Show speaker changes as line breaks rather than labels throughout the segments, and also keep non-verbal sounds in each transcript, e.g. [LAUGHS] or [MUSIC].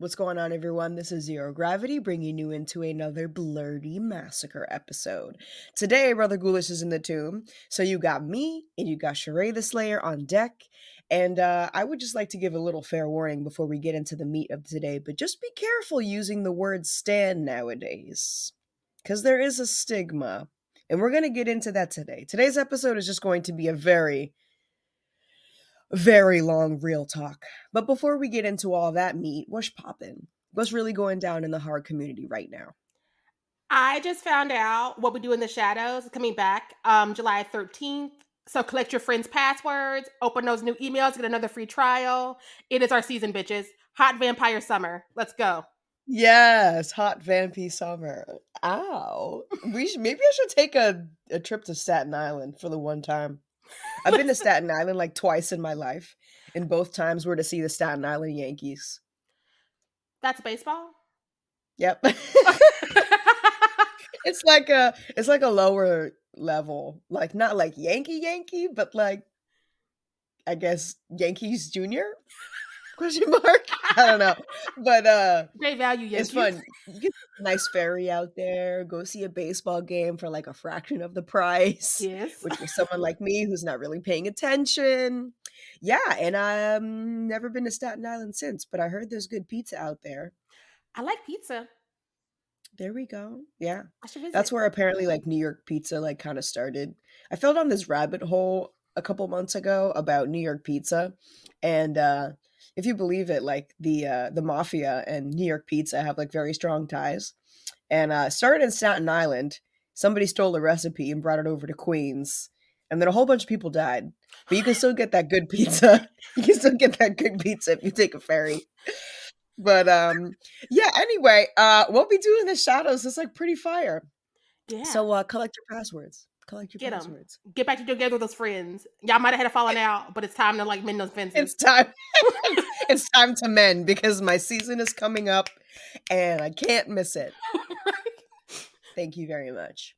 What's going on, everyone? This is Xero Gravity bringing you into another Blerdy Massacre episode. Today, Brother Ghoulish is in the tomb, so you got me and you got Sharai the Slayer on deck. And uh, I would just like to give a little fair warning before we get into the meat of today, but just be careful using the word stand nowadays, because there is a stigma. And we're going to get into that today. Today's episode is just going to be a very very long real talk. But before we get into all that meat, what's popping? What's really going down in the horror community right now?
I just found out what we do in the shadows is coming back um, July 13th. So collect your friends' passwords, open those new emails, get another free trial. It is our season, bitches. Hot Vampire Summer. Let's go.
Yes, hot vampy summer. Ow. We should, maybe I should take a, a trip to Staten Island for the one time. I've been to Staten Island like twice in my life, and both times were to see the Staten Island Yankees.
That's baseball.
Yep. [LAUGHS] it's like a it's like a lower level, like not like Yankee Yankee, but like I guess Yankees Junior question [LAUGHS] mark. I don't know, but uh,
Great value. Yankees.
it's fun. You get a nice ferry out there. Go see a baseball game for like a fraction of the price.
Yes.
Which for someone like me who's not really paying attention. Yeah, and I've never been to Staten Island since, but I heard there's good pizza out there.
I like pizza.
There we go. Yeah.
I should visit.
That's where apparently like New York pizza like kind of started. I fell down this rabbit hole a couple months ago about New York pizza and uh if you believe it like the uh the mafia and New York pizza have like very strong ties. And uh started in Staten Island. Somebody stole the recipe and brought it over to Queens. And then a whole bunch of people died. But you can still get that good pizza. [LAUGHS] you can still get that good pizza if you take a ferry. But um yeah, anyway, uh what we do in the shadows is like pretty fire.
yeah.
So uh collect your passwords. Collect your
get
passwords.
get back together with those friends. Y'all might have had a falling [LAUGHS] out, but it's time to like mend those fences.
It's time. [LAUGHS] [LAUGHS] it's time to mend because my season is coming up and I can't miss it. [LAUGHS] Thank you very much.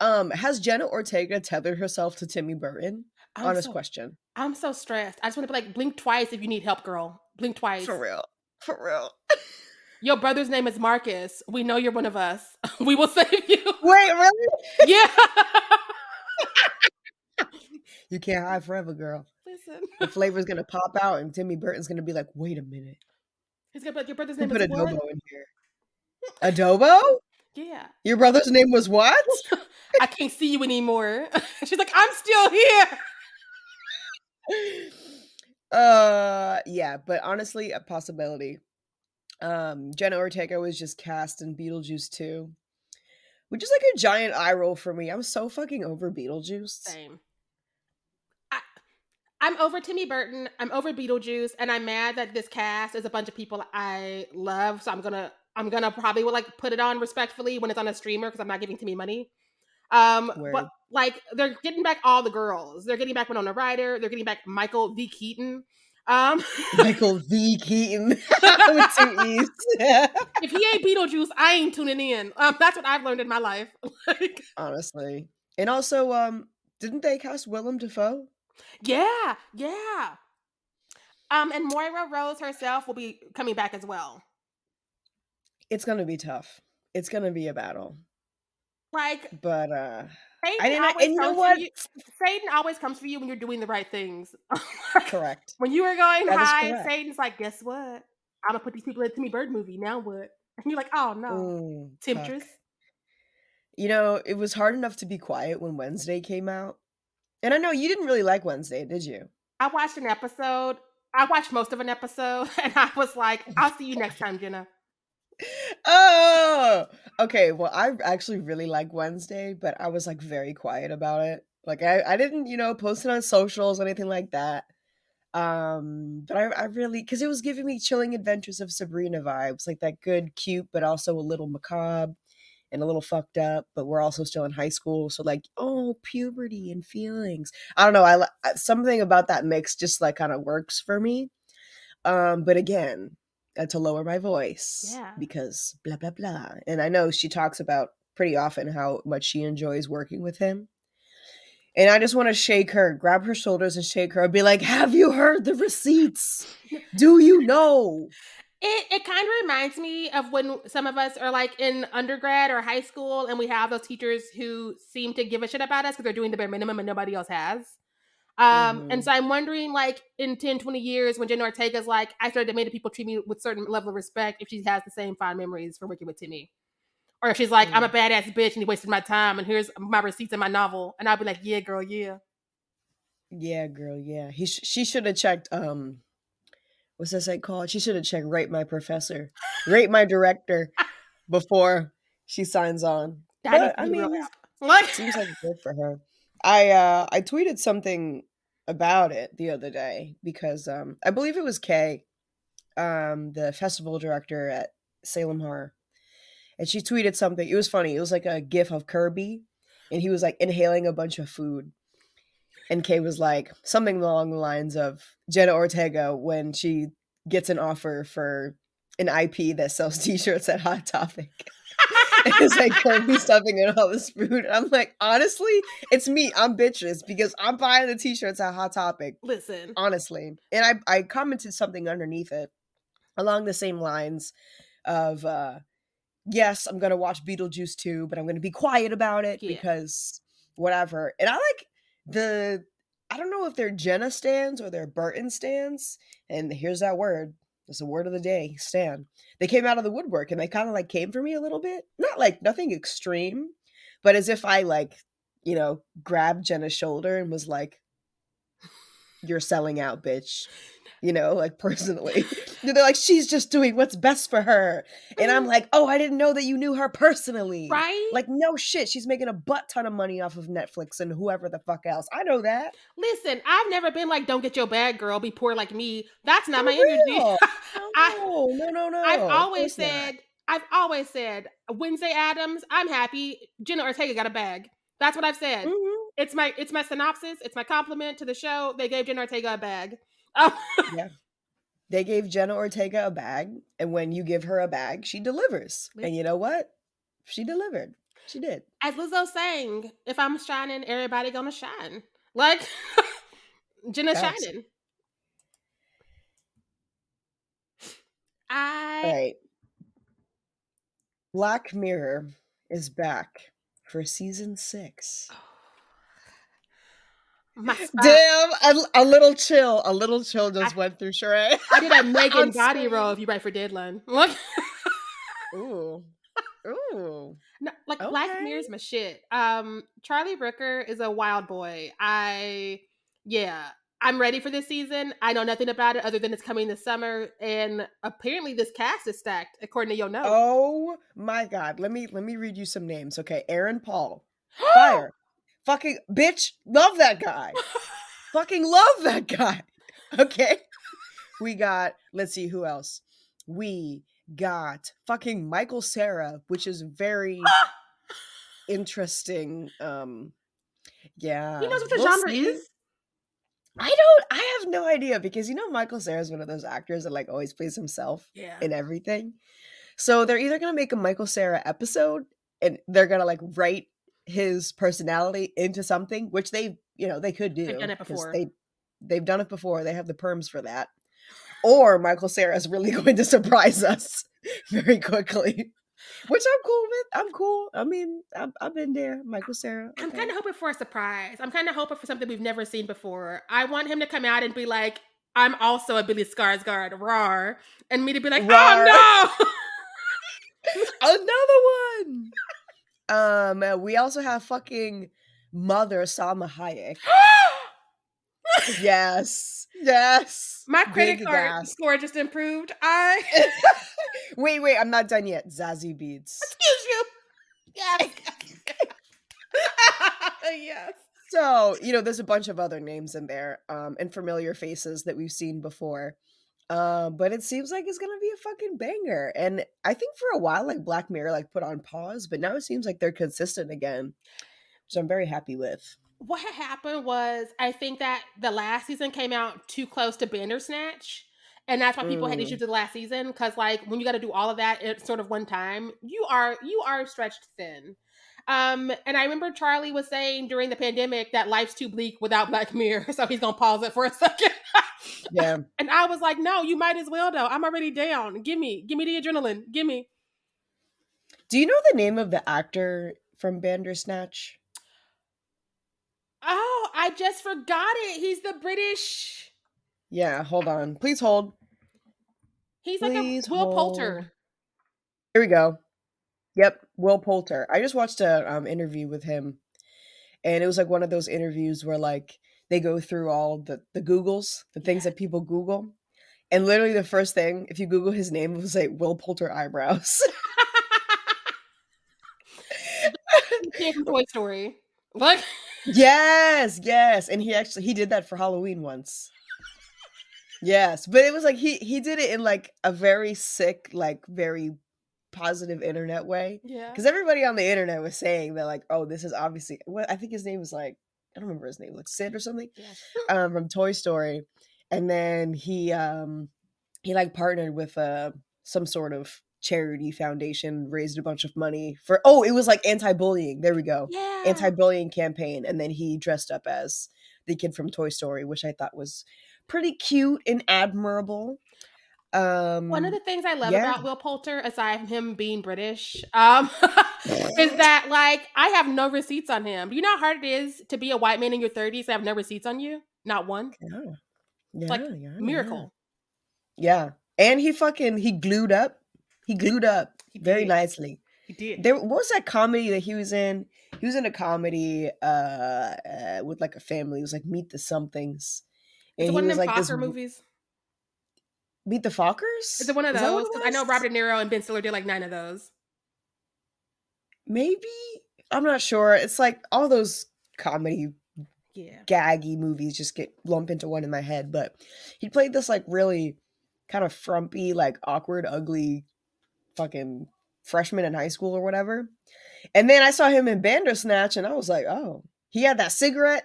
Um, has Jenna Ortega tethered herself to Timmy Burton?
I'm
Honest
so-
question.
I'm so stressed. I just want to be like, blink twice if you need help, girl. Blink twice.
For real. For real. [LAUGHS]
Your brother's name is Marcus. We know you're one of us. we will save you.
Wait, really?
yeah.
You can't hide forever, girl.
Listen.
The [LAUGHS] flavor's gonna pop out and Timmy Burton's gonna be like, wait a minute.
He's gonna like, your brother's name
put adobo
what?
in here? Adobo?
Yeah.
Your brother's name was what? [LAUGHS]
I can't see you anymore. [LAUGHS] She's like, I'm still here.
uh yeah but honestly a possibility um jenna ortega was just cast in beetlejuice 2 which is like a giant eye roll for me i'm so fucking over beetlejuice
Same. I'm over Timmy Burton. I'm over Beetlejuice, and I'm mad that this cast is a bunch of people I love. So I'm gonna, I'm gonna probably will like put it on respectfully when it's on a streamer because I'm not giving Timmy money. Um,
Word.
but like they're getting back all the girls. They're getting back Winona Ryder. They're getting back Michael V. Keaton. Um, [LAUGHS]
Michael V. Keaton [LAUGHS] with two E's. [LAUGHS]
if he ain't Beetlejuice, I ain't tuning in. Um, that's what I've learned in my life. like,
Honestly. And also, um, didn't they cast Willem Dafoe?
Yeah, yeah. Um, and Moira Rose herself will be coming back as well.
It's gonna be tough. It's gonna be a battle.
Like
But uh
Satan
I didn't
always
and you know what?
you- Satan always comes for you when you're doing the right things. [LAUGHS]
Correct.
when you were going
That
high. Satan's like, guess what? I'm gonna put these people in a Timmy Bird movie. Now what? And you're like, oh no,
Mm,
temptress.
fuck. You know, it was hard enough to be quiet when Wednesday came out. And I know you didn't really like Wednesday, did you?
I watched an episode. I watched most of an episode, [LAUGHS] and I was like, I'll see you next time, Jenna. [LAUGHS]
Oh, okay. Well, I actually really like Wednesday, but I was like very quiet about it. Like I, I didn't, you know, post it on socials or anything like that. Um, but I, I really, because it was giving me chilling adventures of Sabrina vibes, like that good, cute, but also a little macabre and a little fucked up. But we're also still in high school, so like, oh, puberty and feelings. I don't know. I something about that mix just like kind of works for me. Um, but again, uh, to lower my voice
Yeah.
because blah blah blah. And I know she talks about pretty often how much she enjoys working with him. And I just want to shake her, grab her shoulders and shake her, and be like, "Have you heard the receipts? Do you know?"
It it kind of reminds me of when some of us are like in undergrad or high school, and we have those teachers who seem to give a shit about us because they're doing the bare minimum and nobody else has. Um, and
Mhm.
so I'm wondering, like, in 10, 20 years, when Jenna Ortega's like, I started demanding people treat me with certain level of respect, if she has the same fond memories for working with Timmy. Or if she's like, I'm a badass bitch and he wasted my time, and here's my receipts in my novel. And I'll be like, yeah, girl, yeah.
Yeah, girl. Yeah, he sh- she should have checked. Um, what's that site called? She should have checked rate my professor, rate my director before she signs on.
That
But, I
be a real
mean.
Like,
seems like good for her. I uh I tweeted something about it the other day because um I believe it was Kay, um the festival director at Salem Horror, and she tweeted something. It was funny. It was like a gif of Kirby, and he was like inhaling a bunch of food. And Kay was like something along the lines of Jenna Ortega when she gets an offer for an IP that sells [LAUGHS] T-shirts at Hot Topic. [LAUGHS] it's like Kirby stuffing in all this food. I'm like, honestly, it's me. I'm bitches because I'm buying the t-shirts at Hot Topic.
listen,
Honestly. And I, I commented something underneath it along the same lines of uh yes, I'm gonna watch Beetlejuice 2, but I'm gonna be quiet about it
Yeah.
because whatever. And I like the I don't know if they're Jenna stands or they're Burton stands. And here's that word. It's the word of the day, Stan. They came out of the woodwork and they kind of like came for me a little bit. Not like nothing extreme, but as if I like, you know, grabbed Jenna's shoulder and was like, You're selling out, bitch. You know, like personally. [LAUGHS] They're like, she's just doing what's best for her. And I'm like, oh, I didn't know that you knew her personally.
right?
Like, no shit. She's making a butt ton of money off of Netflix and whoever the fuck else. I know that.
Listen, I've never been like, don't get your bag, girl, be poor like me. That's not
For
my energy.
real. [LAUGHS]
I-
no, no, no, no.
I've always
course not.
said, I've always said, Wednesday Addams, I'm happy. Jenna Ortega got a bag. That's what I've said.
Mhm.
It's my it's my synopsis. It's my compliment to the show. They gave Jenna Ortega a bag. Oh, [LAUGHS]
They gave Jenna Ortega a bag, and when you give her a bag, she delivers. And you know what? She delivered. She did.
as Lizzo sang, if I'm shining, everybody gonna shine. Like [LAUGHS] Jenna
Facts.
shining. I
All right. Black Mirror is back for season six.
spine-
Damn, a, a little chill, a little chill just went through Sharai.
I did a [LAUGHS] Megan body roll if you write for Deadline. Look.
Ooh, ooh. [LAUGHS]
No, like Black Mirror's my shit. Um, Charlie Brooker is a wild boy. I, yeah, I'm ready for this season. I know nothing about it other than it's coming this summer, and apparently this cast is stacked according to your note.
Oh my god. Let me let me read you some names. Okay. Aaron Paul. [GASPS] Fire. Fucking bitch. Love that guy. [LAUGHS] Fucking love that guy. [LAUGHS] Okay. We got, let's see who else. We got fucking Michael Cera, which is very [LAUGHS] interesting. Um yeah.
he knows what the
We'll
genre
see.
is.
I don't. I have no idea because you know Michael Cera is one of those actors that like always plays himself
Yeah.
in everything. So they're either gonna make a Michael Cera episode and they're gonna like write his personality into something, which they you know they could do.
They've done it before.
They they've done it before. They have the perms for that. Or Michael Cera is really [LAUGHS] going to surprise us [LAUGHS] very quickly. [LAUGHS] Which I'm cool with. I'm cool. I mean, I've, I've been there, Michael Cera.
I'm kind of hoping for a surprise. I'm kind of hoping for something we've never seen before. I want him to come out and be like, I'm also a Billy Skarsgård, rar. And me to be like,
Rar.
oh no."
another one. Um, we also have fucking mother Salma Hayek. [GASPS] Yes, yes.
My credit
Big
card
gas.
score just improved. I [LAUGHS]
wait, wait, I'm not done yet. Zazie Beetz.
excuse you. Yes. [LAUGHS] yes.
So you know, there's a bunch of other names in there, um, and familiar faces that we've seen before. Um, but it seems like it's gonna be a fucking banger. And I think for a while, like Black Mirror, like put on pause, but now it seems like they're consistent again, which I'm very happy with.
What happened was I think that the last season came out too close to Bandersnatch. And that's why people had
Mm.
issues with the last season. Because like when you gotta do all of that at sort of one time, you are you are stretched thin. Um, and I remember Charlie was saying during the pandemic that life's too bleak without Black Mirror, [LAUGHS] so he's gonna pause it for a second.
Yeah. [LAUGHS]
and I was like, no, you might as well though. I'm already down. Give me, give me the adrenaline. Give me.
Do you know the name of the actor from Bandersnatch?
Oh, I just forgot it. He's the British.
Yeah, hold on. Please hold.
He's like
Please
a Will
hold.
Poulter.
Here we go. Yep, Will Poulter. I just watched a um, interview with him, and it was like one of those interviews where like they go through all the the Googles, the things that people Google, and literally the first thing, if you Google his name, it was like Will Poulter eyebrows.
He came from Toy Story. Look,
yes, yes, and he actually he did that for Halloween once. Yes, but it was like he he did it in like a very sick, like very positive internet way.
yeah.
because everybody on the internet was saying that like oh this is obviously what i think his name was like i don't remember his name like sid or something
Yeah.
um from toy story and then he um he like partnered with uh some sort of charity foundation raised a bunch of money for oh it was like anti-bullying there we go
Yeah.
anti-bullying campaign and then he dressed up as the kid from toy story which i thought was pretty cute and admirable um
One of the things I love
yeah.
about Will Poulter, aside from him being British, um, [LAUGHS] is that like I have no receipts on him. Do you know how hard it is to be a white man in your 30s and have no receipts on you? Not one.
yeah, yeah,
like,
yeah.
Miracle.
Yeah. And he fucking he glued up. He glued up
He
very nicely.
He did.
There what was that comedy that he was in? He was in a comedy uh, uh with like a family. It was like Meet the Somethings.
is it
he
one of
was
them
like this
movies?
Meet the Fockers?
Is it one of
Is that what
those? I know? Robert De Niro and Ben Stiller did like nine of those.
Maybe I'm not sure. It's like all those comedy
Yeah.
gaggy movies just get lumped into one in my head. But he played this like really kind of frumpy, like awkward, ugly fucking freshman in high school or whatever. And then I saw him in Bandersnatch and I was like, oh, he had that cigarette.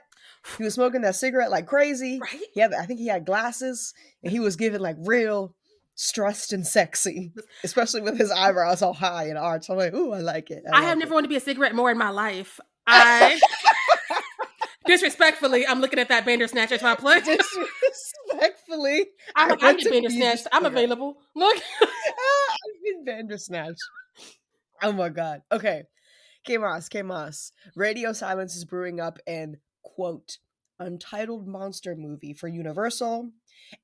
He was smoking that cigarette like crazy.
Right?
Had, I think he had glasses and he was giving like real stressed and sexy, especially with his eyebrows all high and arched. I'm like, ooh, I like it.
I
like
have
it."
never wanted to be a cigarette more in my life. [LAUGHS] I [LAUGHS] disrespectfully, I'm looking at that Bandersnatch as my play.
Disrespectfully,
I'm
I
like, I
want
get
to be
Bandersnatched. I'm available. Look. [LAUGHS]
Ah, I've been Bandersnatch. Oh my god. Okay. K Moss, K Moss. Radio silence is brewing up an quote untitled monster movie for Universal.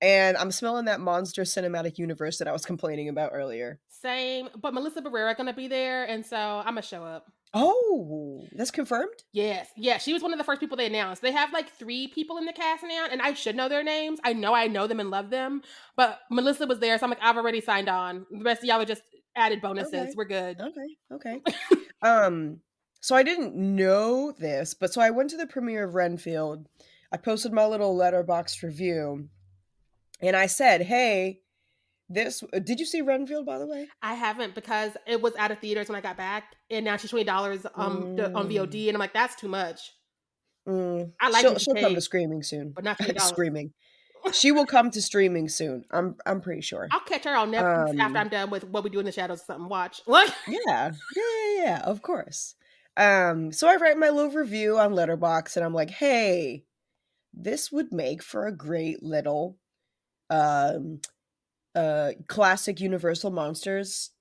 And I'm smelling that monster cinematic universe that I was complaining about earlier.
Same, but Melissa Barrera gonna be there, and so I'm gonna show up.
Oh, that's confirmed?
Yes, yeah, she was one of the first people they announced. They have like three people in the cast now, and I should know their names. I know I know them and love them, but Melissa was there, so I'm like, I've already signed on. The rest of y'all are just added bonuses.
Okay.
We're good.
Okay, okay. [LAUGHS] um, so I didn't know this, but so I went to the premiere of Renfield. I posted my little letterboxd review, and I said, "Hey, this. Did you see Renfield, by the way?
I haven't because it was out of theaters when I got back, and now she's twenty dollars um d- on
Mm.
VOD, and I'm like, that's too much.
Mm,
I like
she'll, she'll come to screaming soon.
but not [LAUGHS]
screaming. She will come to streaming soon. I'm I'm pretty sure.
I'll catch her on Netflix
Um,
after I'm done with what we do in the shadows or something. Watch. [LAUGHS]
Yeah, yeah, yeah, yeah, of course. Um, so I write my little review on Letterboxd, and I'm like, hey, this would make for a great little, um, uh, classic Universal monsters,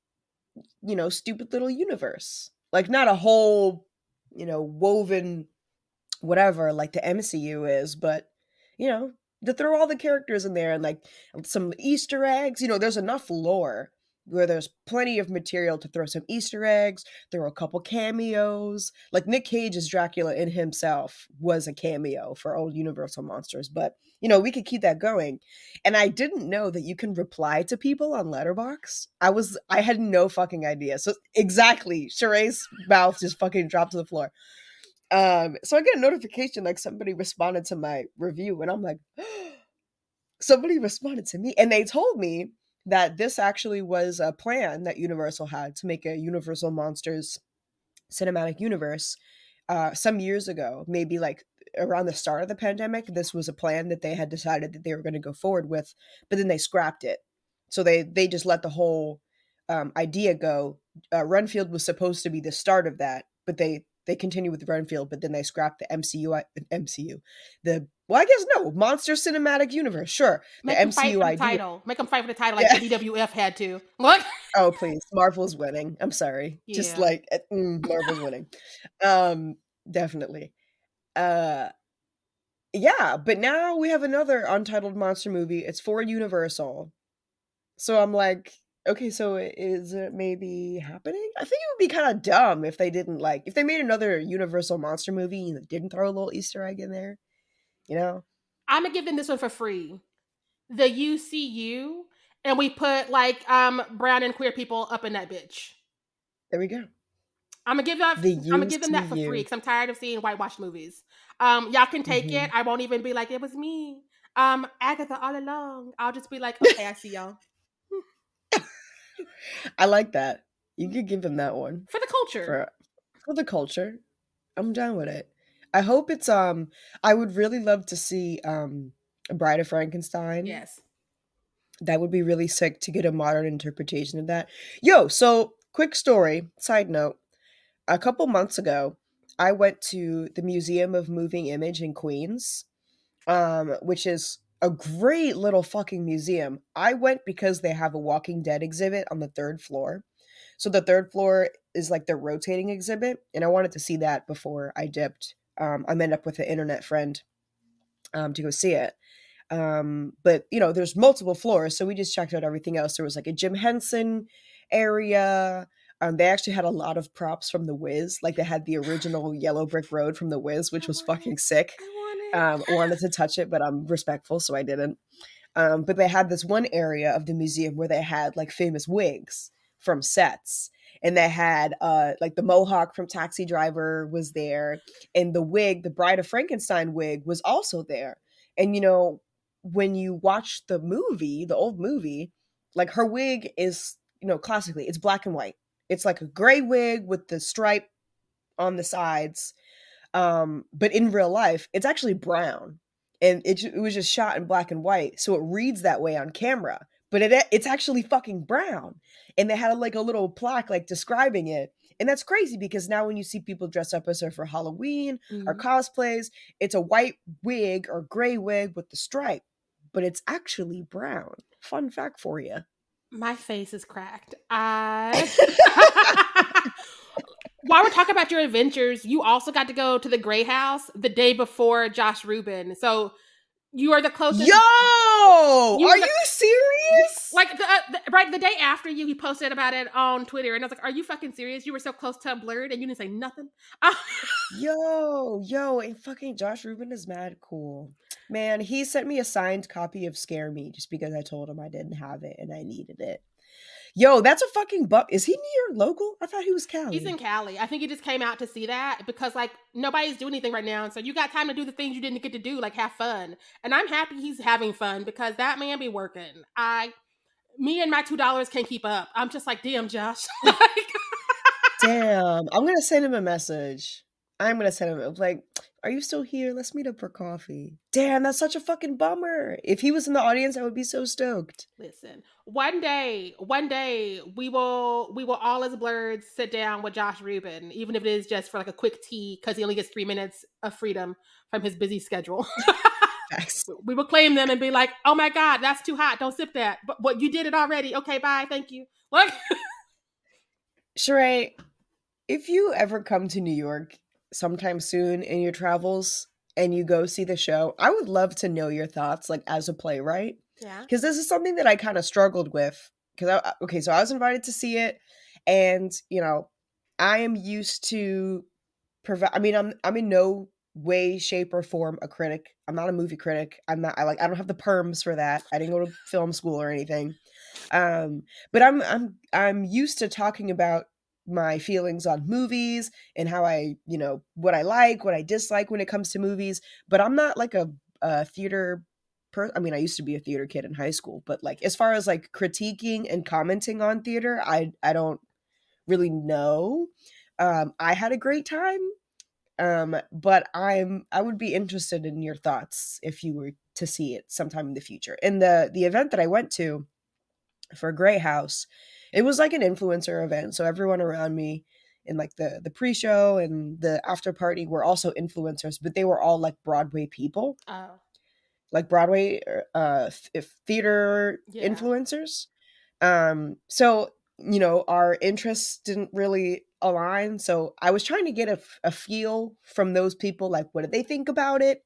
you know, stupid little universe. Like not a whole, you know, woven, whatever like the MCU is, but you know, to throw all the characters in there and like some Easter eggs. You know, there's enough lore where there's plenty of material to throw some Easter eggs, throw a couple cameos. Like Nick Cage's Dracula in himself was a cameo for old Universal monsters, but you know, we could keep that going. And I didn't know that you can reply to people on Letterboxd. I was I had no fucking idea. So exactly, Sharai's mouth just fucking dropped to the floor. Um, so I get a notification like somebody responded to my review, and I'm like, [GASPS] somebody responded to me, and they told me that this actually was a plan that Universal had to make a Universal Monsters cinematic universe uh, some years ago, maybe like around the start of the pandemic. This was a plan that they had decided that they were going to go forward with, but then they scrapped it. So they they just let the whole um, idea go. Uh, Renfield was supposed to be the start of that, but they they continue with Renfield, but then they scrapped the MCU MCU. The well, I guess no Monster Cinematic Universe. Sure, the
Make them fight
MCU
for the title. Make them fight for the title like
Yeah.
the DWF had to. Look.
Oh please, Marvel's winning. I'm sorry, just like eh, mm, Marvel's winning. Um, definitely. Uh, yeah, but now we have another untitled monster movie. It's for Universal, so I'm like, okay, so is it maybe happening? I think it would be kind of dumb if they didn't like if they made another Universal monster movie and didn't throw a little Easter egg in there. You know,
I'm gonna give them this one for free. The UCU, and we put like um brown and queer people up in that bitch.
there we go.
I'm gonna give that.
The
I'm gonna give them that for free because I'm tired of seeing whitewashed movies. Um, y'all can take
Mhm.
it. I won't even be like it was me. Um, Agatha all along. I'll just be like, [LAUGHS] okay, I see y'all
I like that. You could give them that one.
for the culture.
for for the culture. I'm down with it. I hope it's um I would really love to see um Bride of Frankenstein.
yes.
That would be really sick to get a modern interpretation of that. Yo, so quick story, side note. A couple months ago, I went to the Museum of Moving Image in Queens, um, which is a great little fucking museum. I went because they have a Walking Dead exhibit on the third floor. So the third floor is like the rotating exhibit, and I wanted to see that before I dipped. Um, I met up with an internet friend um, to go see it. Um, but you know, there's multiple floors, so we just checked out everything else. There was like a Jim Henson area. Um, they actually had a lot of props from The Wiz, like they had the original Yellow Brick Road from The Wiz, which was fucking sick
I want it.
Um, wanted to touch it, but I'm respectful, so I didn't. Um, but they had this one area of the museum where they had like famous wigs from sets, and they had uh, like the mohawk from Taxi Driver was there, and the wig, the Bride of Frankenstein wig, was also there. And you know, when you watch the movie, the old movie, like her wig is, you know, classically it's black and white. It's like a gray wig with the stripe on the sides um but in real life it's actually brown and it, it was just shot in black and white so it reads that way on camera but it it's actually fucking brown and they had like a little plaque like describing it and that's crazy because now when you see people dress up as her for halloween or
Mhm.
cosplays it's a white wig or gray wig with the stripe but it's actually brown fun fact for you
My face is cracked. I. [LAUGHS] [LAUGHS] While we're talking about your adventures, you also got to go to the Grey House the day before Josh Rubin. So you are the closest.
yo
You
are
the-
you serious
Like the, uh, the right the day after you, he posted about it on Twitter, and I was like, "Are you fucking serious? You were so close to a blerd, and you didn't say nothing." [LAUGHS]
Yo, yo, and fucking Josh Rubin is mad cool. Man, he sent me a signed copy of Scare Me just because I told him I didn't have it and I needed it. Yo, that's a fucking buck. Is he York local? I thought he was Cali.
He's in Cali. I think he just came out to see that because like nobody's doing anything right now, and so you got time to do the things you didn't get to do, like have fun. And I'm happy he's having fun because that man be working. I, me and my two dollars can't keep up. I'm just like, damn, Josh. [LAUGHS] like,
Damn, I'm gonna send him a message. I'm gonna send him like, "Are you still here? Let's meet up for coffee." Damn, that's such a fucking bummer. If he was in the audience, I would be so stoked.
Listen, one day, one day we will we will all as blerds sit down with Josh Rubin, even if it is just for like a quick tea, because he only gets three minutes of freedom from his busy schedule. [LAUGHS] we will claim them and be like, "Oh my god, that's too hot. Don't sip that." But what you did it already. Okay, bye. Thank you. [LAUGHS] Like,
Sharai, if you ever come to New York sometime soon in your travels and you go see the show, I would love to know your thoughts, like as a playwright.
Yeah.
Because this is something that I kind of struggled with. Because I okay, so I was invited to see it, and you know, I am used to provide. I mean, I'm I'm in no way, shape, or form a critic. I'm not a movie critic. I'm not. I like. I don't have the perms for that. I didn't go to film school or anything. Um, but I'm I'm I'm used to talking about my feelings on movies and how I, you know, what I like, what I dislike when it comes to movies. But I'm not like a, a theater person. I mean, I used to be a theater kid in high school, but like as far as like critiquing and commenting on theater, I I don't really know. Um, I had a great time, um, but I'm I would be interested in your thoughts if you were to see it sometime in the future. And the the event that I went to for Grey House, it was like an influencer event. So everyone around me in like the the pre-show and the after party were also influencers, but they were all like Broadway people.
Oh.
Like Broadway uh theater yeah. influencers. Um so you know, our interests didn't really align. So I was trying to get a, a feel from those people, like what did they think about it?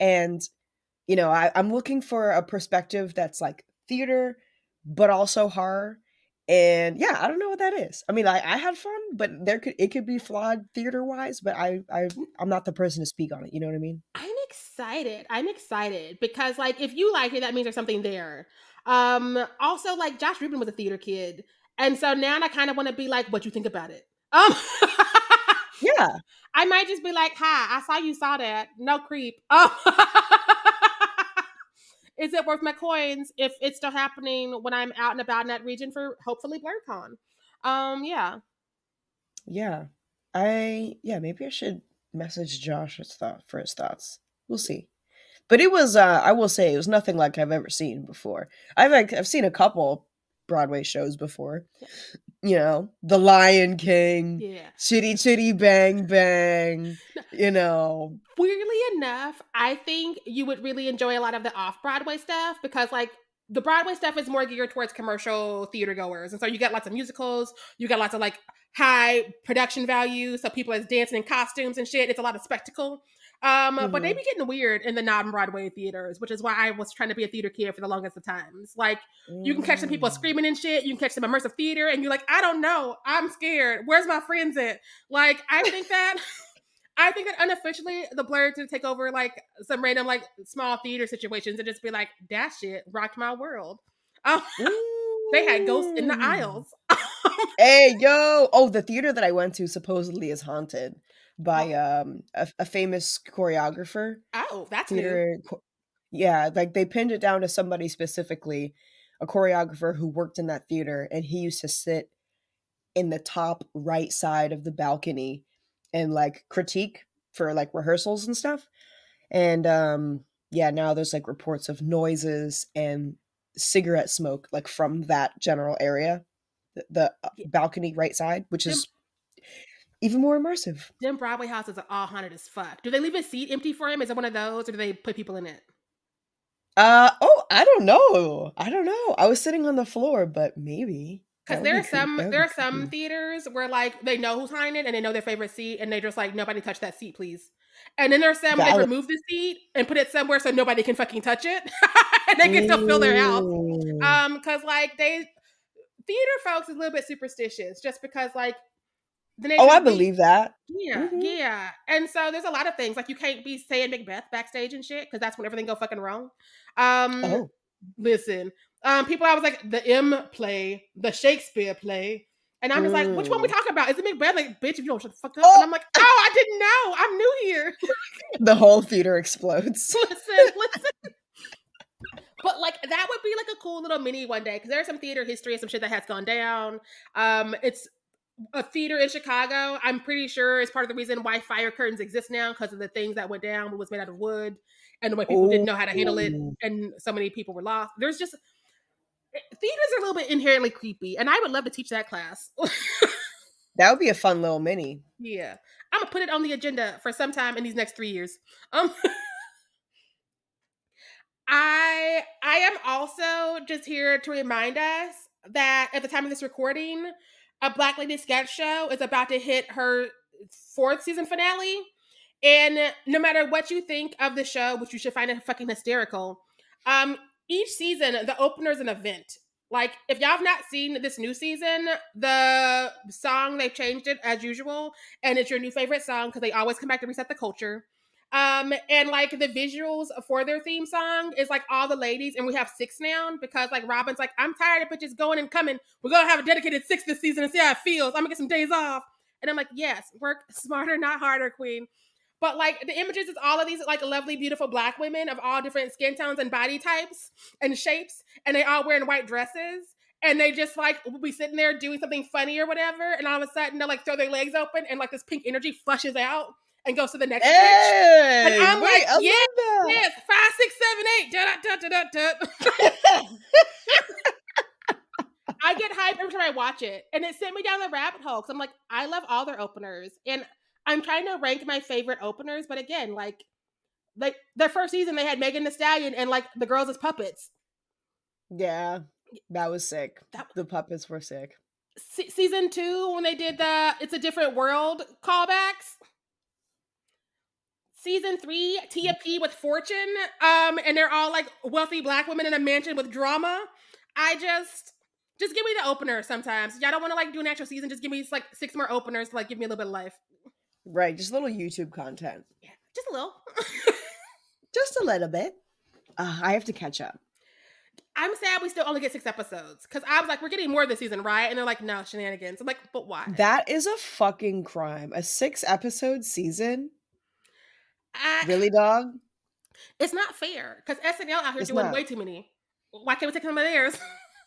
And, you know, I, I'm looking for a perspective that's like theater, but also horror and yeah i don't know what that is. I mean i, I had fun but there could it could be flawed theater wise but i i i'm not the person to speak on it you know what i mean?
I'm excited i'm excited because like if you like it that means there's something there. Um also like josh rubin was a theater kid and so now i kind of want to be like what you think about it? [LAUGHS] Um
yeah.
I might just be like hi i saw you saw that. No creep. Oh [LAUGHS] is it worth my coins if it's still happening when I'm out and about in that region for hopefully BlerdCon? Um, yeah.
Yeah. I yeah, maybe I should message Josh his thought for his thoughts. We'll see. But it was uh I will say it was nothing like I've ever seen before. I've like I've seen a couple Broadway shows before. You know, The Lion King,
yeah.
Chitty Chitty Bang Bang, [LAUGHS] you know.
Weirdly enough, I think you would really enjoy a lot of the off Broadway stuff because, like, the Broadway stuff is more geared towards commercial theater goers. And so you get lots of musicals, you get lots of like high production value. So people is dancing in costumes and shit. It's a lot of spectacle. Um, mm-hmm. but they be getting weird in the non-Broadway theaters, which is why I was trying to be a theater kid for the longest of times. Like, mm. you can catch some people mm. screaming and shit. You can catch some immersive theater, and you're like, I don't know, I'm scared. Where's my friends at? Like, I think that. [LAUGHS] [LAUGHS] I think that unofficially the blur to take over like some random like small theater situations and just be like, that shit rocked my world. [LAUGHS] Um, they had ghosts in the aisles.
hey yo! Oh, the theater that I went to supposedly is haunted by oh. um a, a, famous choreographer.
Oh, that's theater. New.
Yeah, like they pinned it down to somebody specifically, a choreographer who worked in that theater, and he used to sit in the top right side of the balcony and like critique for like rehearsals and stuff. And um yeah, now there's like reports of noises and cigarette smoke like from that general area, the, the uh, balcony right side, which is even more immersive.
Them Broadway houses are all haunted as fuck. Do they leave a seat empty for him? Is it one of those, or do they put people in it?
Uh oh, I don't know. I don't know. I was sitting on the floor, but maybe.
Because there are some there are some theaters where like they know who's behind it and they know their favorite seat and they just like nobody touch that seat, please. And then there's some where they remove the seat and put it somewhere so nobody can fucking touch it [LAUGHS] and they can still fill their house. Um, because like they theater folks is a little bit superstitious just because like
oh, I believe that.
Yeah, mm-hmm. yeah. And so there's a lot of things like you can't be saying Macbeth backstage and shit because that's when everything go fucking wrong. Um, oh. listen, um, people I was like the M play, the Shakespeare play. And I'm just like, which one we mm. talking about? Is it Macbeth? Like, bitch, if you don't shut the fuck up. Oh. And I'm like, oh, I didn't know. I'm new here. [LAUGHS]
the whole theater explodes. [LAUGHS]
listen, listen. but like that would be like a cool little mini one day because there's some theater history and some shit that has gone down. Um, it's a theater in Chicago. I'm pretty sure it's part of the reason why fire curtains exist now because of the things that went down. It was made out of wood, and the way people didn't know how to handle it, and so many people were lost. There's just eh, theaters are a little bit inherently creepy, and I would love to teach that class. [LAUGHS]
That would be a fun little mini.
yeah, I'm gonna put it on the agenda for some time in these next three years. Um. [LAUGHS] I I am also just here to remind us that at the time of this recording, a Black Lady sketch show is about to hit her fourth season finale. And no matter what you think of the show, which you should find it fucking hysterical, um, each season the opener is an event. Like if y'all have not seen this new season, the song they changed it as usual, and it's your new favorite song because they always come back to reset the culture. Um, and like the visuals for their theme song is like all the ladies, and we have six now because like Robin's like, I'm tired of bitches going and coming. We're gonna have a dedicated six this season and see how it feels. I'm gonna get some days off. And I'm like, yes, work [LAUGHS] smarter, not harder, queen. But like the images is all of these like lovely, beautiful black women of all different skin tones and body types and shapes, and they all wearing white dresses. And they just like will be sitting there doing something funny or whatever, and all of a sudden they'll like throw their legs open and like this pink energy flushes out and goes to the next.
Hey,
I'm
wait,
like, yeah. Yes, five, six, seven, eight. Da, da, da. [LAUGHS] I get hyped every time I watch it, and it sent me down the rabbit hole because I'm like, I love all their openers, and I'm trying to rank my favorite openers. But again, like, like their first season, they had Megan Thee Stallion and like the girls as puppets.
yeah, that was sick.
That-
the puppets were sick.
Se- season two, when they did the "It's a Different World" callbacks. Season three, Tia P with Fortune, um, and they're all like wealthy black women in a mansion with drama. I just, just give me the opener sometimes. Y'all don't want to like do an actual season. Just give me like six more openers to like give me a little bit of life.
Right, just a little YouTube content.
Yeah, just a little. [LAUGHS]
Just a little bit. Uh, I have to catch up.
I'm sad we still only get six episodes because I was like, we're getting more this season, right? And they're like, no, shenanigans. I'm like, but why?
That is a fucking crime. A six episode season?
I-
Really, dog?
It's not fair because SNL out here
It's
doing
not.
way too many. Why can't we take some of theirs?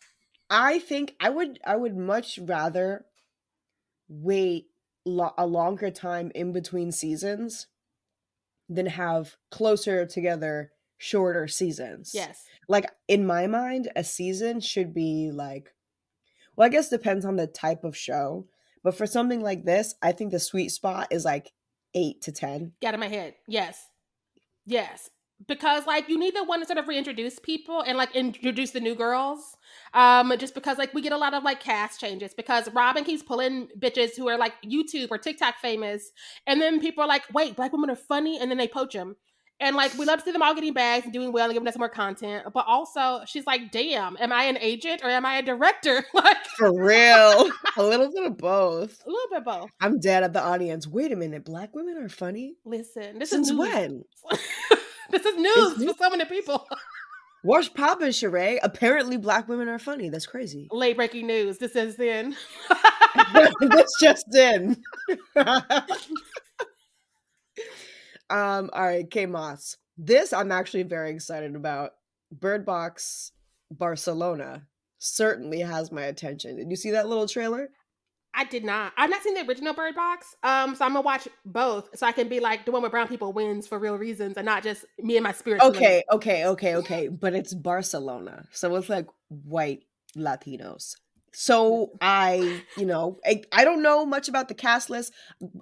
[LAUGHS]
I think I would I would much rather wait lo- a longer time in between seasons than have closer together shorter seasons.
yes.
Like in my mind a season should be like well I guess depends on the type of show, but for something like this, I think the sweet spot is like 8 to 10.
Get of my head. Yes. Yes. Because like you need the one to sort of reintroduce people and like introduce the new girls. Um, just because like we get a lot of like cast changes because Robin keeps pulling bitches who are like YouTube or TikTok famous, and then people are like, wait, black women are funny, and then they poach them. And like we love to see them all getting bags and doing well and giving us more content. But also she's like, damn, am I an agent or am I a director? [LAUGHS] like
For real. a little bit of both.
a little bit both.
I'm dead at the audience. Wait a minute, black women are funny?
Listen, this
Since [LAUGHS]
is news.
when?
this is news
new?
for so many people.
What's poppin', Sharai? Apparently, black women are funny. That's crazy.
Late breaking news. This is in. [LAUGHS]
this just in. Um. All right, K Moss. This I'm actually very excited about. Bird Box Barcelona certainly has my attention. Did you see that little trailer?
I did not. I've not seen the original Bird Box. Um, so I'm gonna watch both so I can be like the one where brown people wins for real reasons and not just me and my spirit.
Okay, okay, okay, okay. But it's Barcelona, so it's like white Latinos. So I, you know, I, I don't know much about the cast list,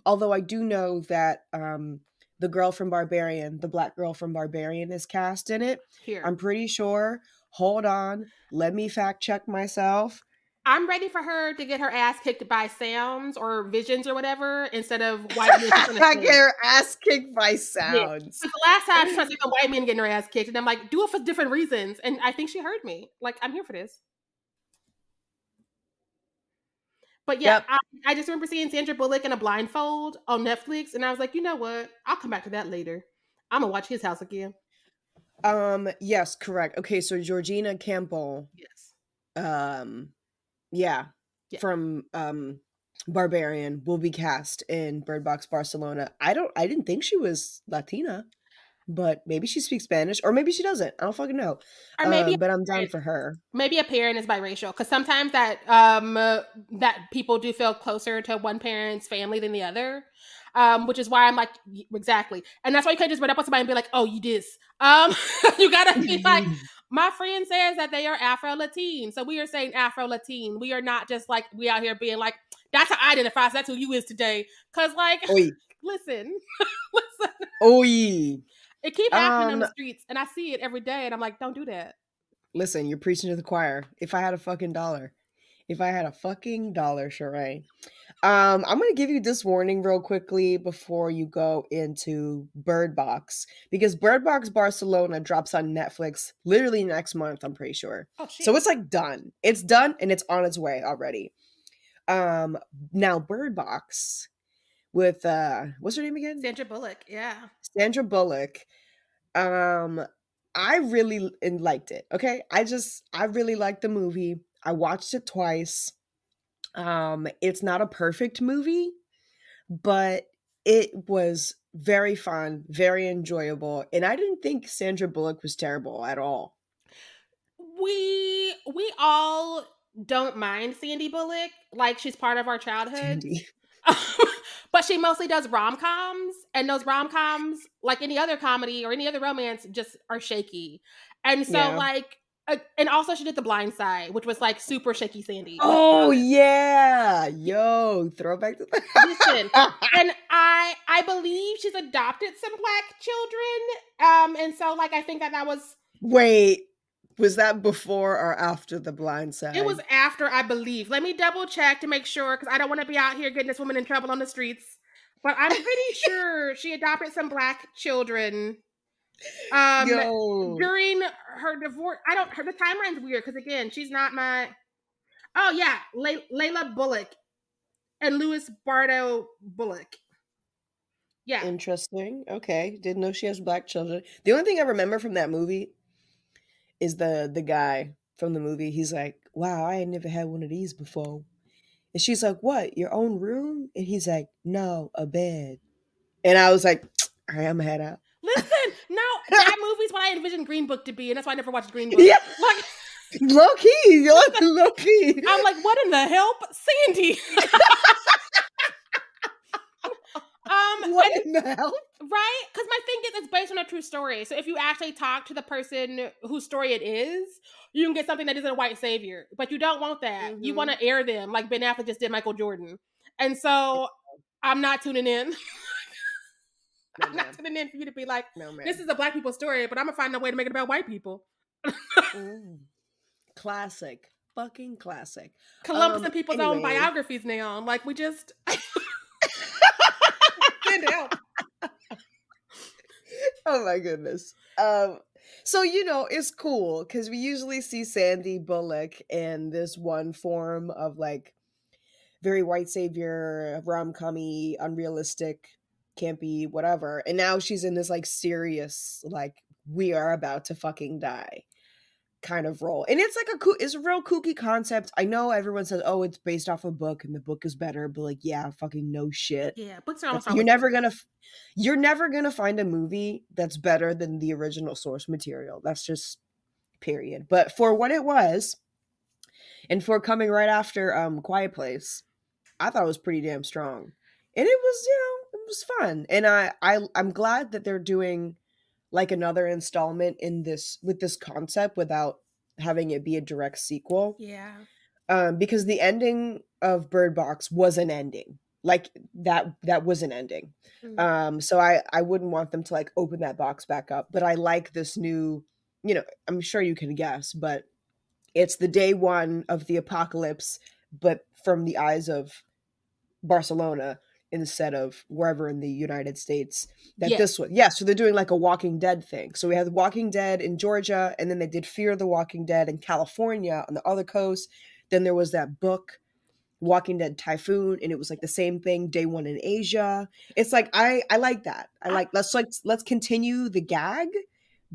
although I do know that um the girl from Barbarian, the black girl from Barbarian, is cast in it.
Here,
I'm pretty sure. Hold on, let me fact check myself.
I'm ready for her to get her ass kicked by sounds or visions or whatever instead of white men.
I [LAUGHS] get her ass kicked by sounds.
The last time she [LAUGHS] was like white man getting her ass kicked, and I'm like, do it for different reasons. And I think she heard me. Like, I'm here for this. But yeah,
Yep.
I, I just remember seeing Sandra Bullock in a blindfold on Netflix, and I was like, you know what? I'll come back to that later. I'm gonna watch his house again.
Um, yes, correct. Okay, so Georgina Campbell
Yes.
um yeah,
Yeah.
from um barbarian will be cast in bird box barcelona i don't i didn't think she was latina but maybe she speaks Spanish or maybe she doesn't. I don't fucking know.
Or maybe
Um, but I'm down for her.
maybe a parent is biracial because sometimes that um uh, that people do feel closer to one parent's family than the other um which is why i'm like exactly and that's why you can't just run up on somebody and be like oh you dis um [LAUGHS] you gotta be like [LAUGHS] my friend says that they are afro latin so we are saying afro latin we are not just like we out here being like that's how i identify so that's who you is today because like
Oi, [LAUGHS]
listen listen
oi.
It keep happening on the
Um,
streets and i see it every day and i'm like don't do that
Listen, you're preaching to the choir. If I had a fucking dollar, if I had a fucking dollar, Sharai. Um, I'm gonna give you this warning real quickly before you go into Bird Box because Bird Box Barcelona drops on Netflix literally next month. I'm pretty sure.
oh.
So it's like done. It's done and it's on its way already. Um, now Bird Box with uh, what's her name again?
sandra bullock yeah
Sandra Bullock. Um, I really liked it. Okay, I just I really liked the movie. I watched it twice. Um, it's not a perfect movie, but it was very fun, very enjoyable, and I didn't think Sandra Bullock was terrible at all.
we we all don't mind Sandy Bullock. Like she's part of our childhood. [LAUGHS] [LAUGHS] But she mostly does rom coms, and those rom coms, like any other comedy or any other romance, just are shaky. And so,
Yeah.
like, uh, and also she did The Blind Side, which was like super shaky Sandy.
Oh yeah, yo, throwback to
Listen, [LAUGHS] and I I believe she's adopted some black children. Um, and so like I think that that was
Wait, was that before or after the blind side?
it was after I believe. Let me double check to make sure because I don't want to be out here getting this woman in trouble on the streets. But I'm pretty [LAUGHS] sure she adopted some black children. Um,
yo.
during her divorce, I don't. Her the timeline's weird because again, she's not my. Oh yeah, Lay- Laila Bullock and Louis Bardo Bullock. Yeah,
Interesting. Okay, didn't know she has black children. The only thing I remember from that movie is the the guy from the movie. He's like, "Wow, I never had one of these before," and she's like, "What? Your own room?" And he's like, "No, a bed." And I was like, [TSK] "All right, I'm gonna head out."
listen, no, that [LAUGHS] movie's what I envisioned Green Book to be, and that's why I never watched Green Book.
Yeah.
Like, [LAUGHS]
Low key, you're [LAUGHS] low key.
I'm like, what in the help, Sandy? [LAUGHS]
what in the hell?
right? Because my thing is, it's based on a true story. So if you actually talk to the person whose story it is, you can get something that isn't a white savior. But you don't want that. You
Mhm.
want to air them like Ben Affleck just did Michael Jordan. And so I'm not tuning in. [LAUGHS]
No,
I'm not tuning in for you to be like,
No
this is a black people story, but I'm gonna find a way to make it about white people.
Mm. classic, fucking classic.
Columbus
Um,
and people's own biographies now. Like we just [LAUGHS] can't help. [LAUGHS]
oh my goodness. Um so you know, it's cool cuz we usually see Sandy Bullock in this one form of like very white savior, rom-commy, unrealistic, campy, whatever. And now she's in this like serious like we are about to fucking die kind of role. And it's like a it's a real kooky concept. I know everyone says, "Oh, it's based off a book and the book is better," but like, yeah, fucking no shit.
Yeah, books are almost
you're never gonna you're never gonna find a movie that's better than the original source material that's just period but for what it was and for coming right after um quiet place i thought it was pretty damn strong and it was you know it was fun and i i i'm glad that they're doing like another installment in this with this concept without having it be a direct sequel
Yeah.
um because the ending of bird box was an ending like that that was an ending
Mhm.
um so i i wouldn't want them to like open that box back up but i like this new you know i'm sure you can guess but it's the day one of the apocalypse but from the eyes of barcelona instead of wherever in the united states that
Yeah.
this one yeah so they're doing like a walking dead thing. So we have walking dead in georgia and then they did fear the walking dead in california on the other coast. Then there was that book walking dead typhoon and it was like the same thing day one in asia. It's like i i like that. I
I-
like let's like let's continue the gag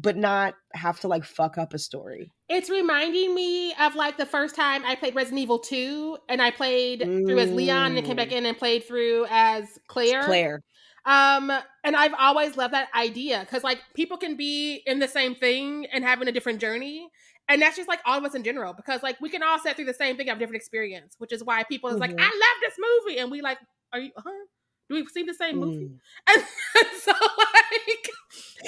but not have to like fuck up a story
It's reminding me of like the first time I played Resident Evil 2 and I played through as Leon and came back
Mm.
in and played through as Claire.
claire
Um, and I've always loved that idea because like people can be in the same thing and having a different journey. And that's just like all of us in general, because like we can all set through the same thing, have a different experience, which is why people is like,
Mhm.
I love this movie. And we like, are you huh? Do we see the same movie?
Mm. [LAUGHS]
And so like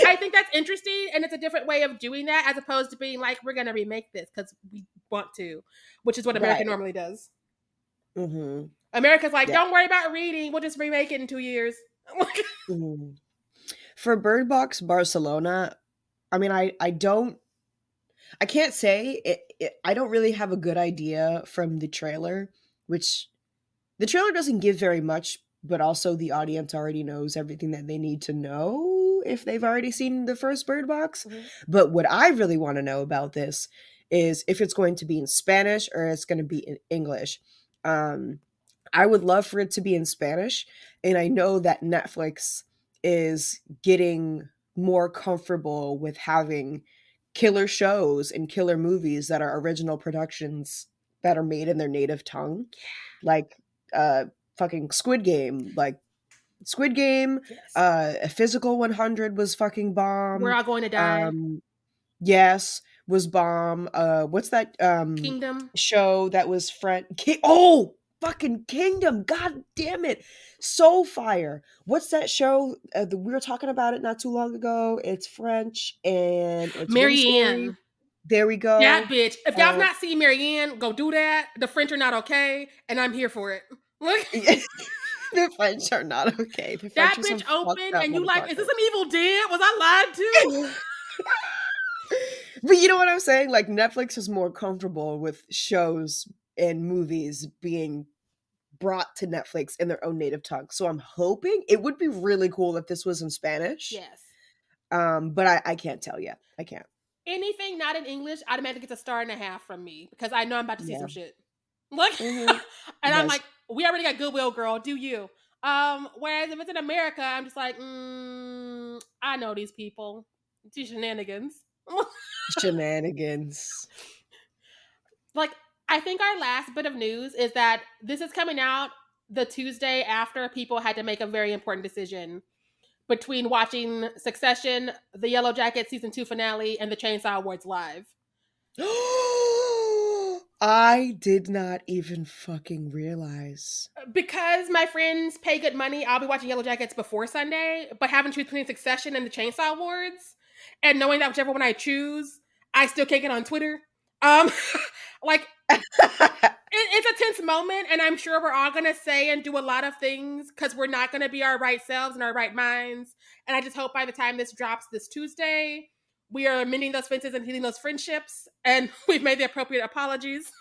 I think that's interesting and it's a different way of doing that as opposed to being like, we're gonna remake this because we want to, which is what America
Right.
normally does.
hmm
America's like,
Yeah.
don't worry about reading, we'll just remake it in two years. [LAUGHS]
Mm. For Bird Box Barcelona, I mean, I I don't, I can't say it, it. I don't really have a good idea from the trailer, which the trailer doesn't give very much, but also the audience already knows everything that they need to know if they've already seen the first Bird Box.
Mhm.
But what I really want to know about this is if it's going to be in Spanish or it's going to be in English. Um, I would love for it to be in Spanish, and I know that Netflix is getting more comfortable with having killer shows and killer movies that are original productions that are made in their native tongue, like uh, fucking Squid Game, like. Squid Game,
Yes.
uh, a physical 100 was fucking bomb.
we're all going to die.
Um, yes, was bomb. Uh, what's that um
Kingdom.
show that was friend? Ki- oh, fucking Kingdom! God damn it, so fire. What's that show? Uh, the, we were talking about it not too long ago. It's French and it's
Marianne.
There we go.
That bitch. If y'all
uh,
not seen Marianne, go do that. The French are not okay, and I'm here for it. Look, [LAUGHS]
the French are not okay. The
that
French
bitch
opened
and you like, is this an Evil Dead? Was I lied to? [LAUGHS]
but you know what I'm saying? Like Netflix is more comfortable with shows and movies being brought to Netflix in their own native tongue. So I'm hoping it would be really cool if this was in Spanish.
yes.
Um, but I, I can't tell yet. I can't.
Anything not in English automatically gets a star and a half from me because I know I'm about to see
Yeah.
some shit. Look,
Mhm. [LAUGHS]
and I'm like, we already got Goodwill, girl. Do you? Um, whereas if it's in America, I'm just like, mm, I know these people. These shenanigans. [LAUGHS]
Shenanigans.
like I think our last bit of news is that this is coming out the Tuesday after people had to make a very important decision between watching Succession, the Yellow Jacket season 2 finale and the Chainsaw Awards live. [GASPS] [GASPS] [GASPS]
I did not even fucking realize.
Because my friends pay good money, I'll be watching Yellow Jackets before Sunday, but having to choose between Succession and the Chainsaw Awards and knowing that whichever one I choose, I still can't get on Twitter. Um [LAUGHS] like [LAUGHS] it, it's a tense moment, and I'm sure we're all gonna say and do a lot of things because we're not gonna be our right selves and our right minds. And I just hope by the time this drops this Tuesday, we are mending those fences and healing those friendships, and [LAUGHS] we've made the appropriate apologies,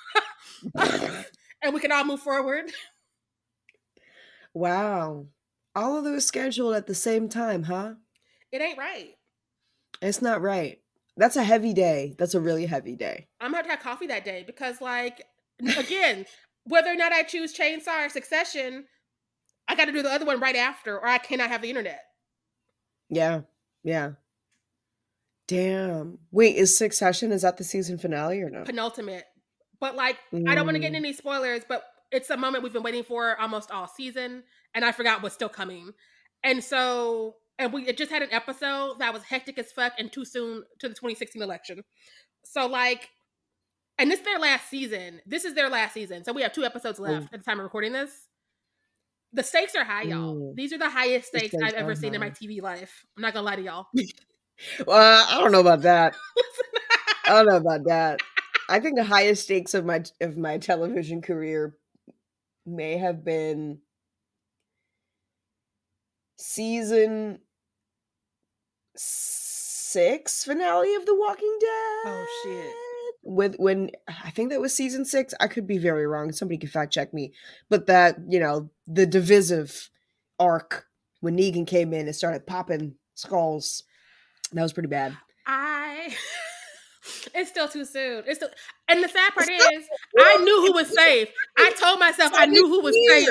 [LAUGHS] and we can all move forward.
wow. All of those scheduled at the same time, huh?
It ain't right.
It's not right. That's a heavy day. That's a really heavy day.
I'm gonna have to have coffee that day because, like, again, whether or not I choose Chainsaw or Succession, I got to do the other one right after, or I cannot have the internet.
Yeah. Yeah. Damn. Wait, is Succession is that the season finale or no?
penultimate. But like, I don't want to get
Mm.
any spoilers, but it's a moment we've been waiting for almost all season, and I forgot what's still coming. And so, and we it just had an episode that was hectic as fuck and too soon to the 2016 election. So like, and this is their last season. This is their last season. So we have two episodes left at the time of recording this. The stakes are high, y'all.
Mm.
These are the highest
The
stakes
stakes
I've ever
are
seen in my. TV life. I'm not gonna lie to y'all. [LAUGHS]
Well, I don't know about that. [LAUGHS] I don't know about that. I think the highest stakes of my of my television career may have been season six finale of The Walking Dead.
Oh, shit.
With when I think that was season six, I could be very wrong. Somebody can fact check me. But that you know the divisive arc when Negan came in and started popping skulls, that was pretty bad.
I [LAUGHS] it's still too soon. It's still and the sad part
It's
is I knew who was safe. I told myself I knew who was safe.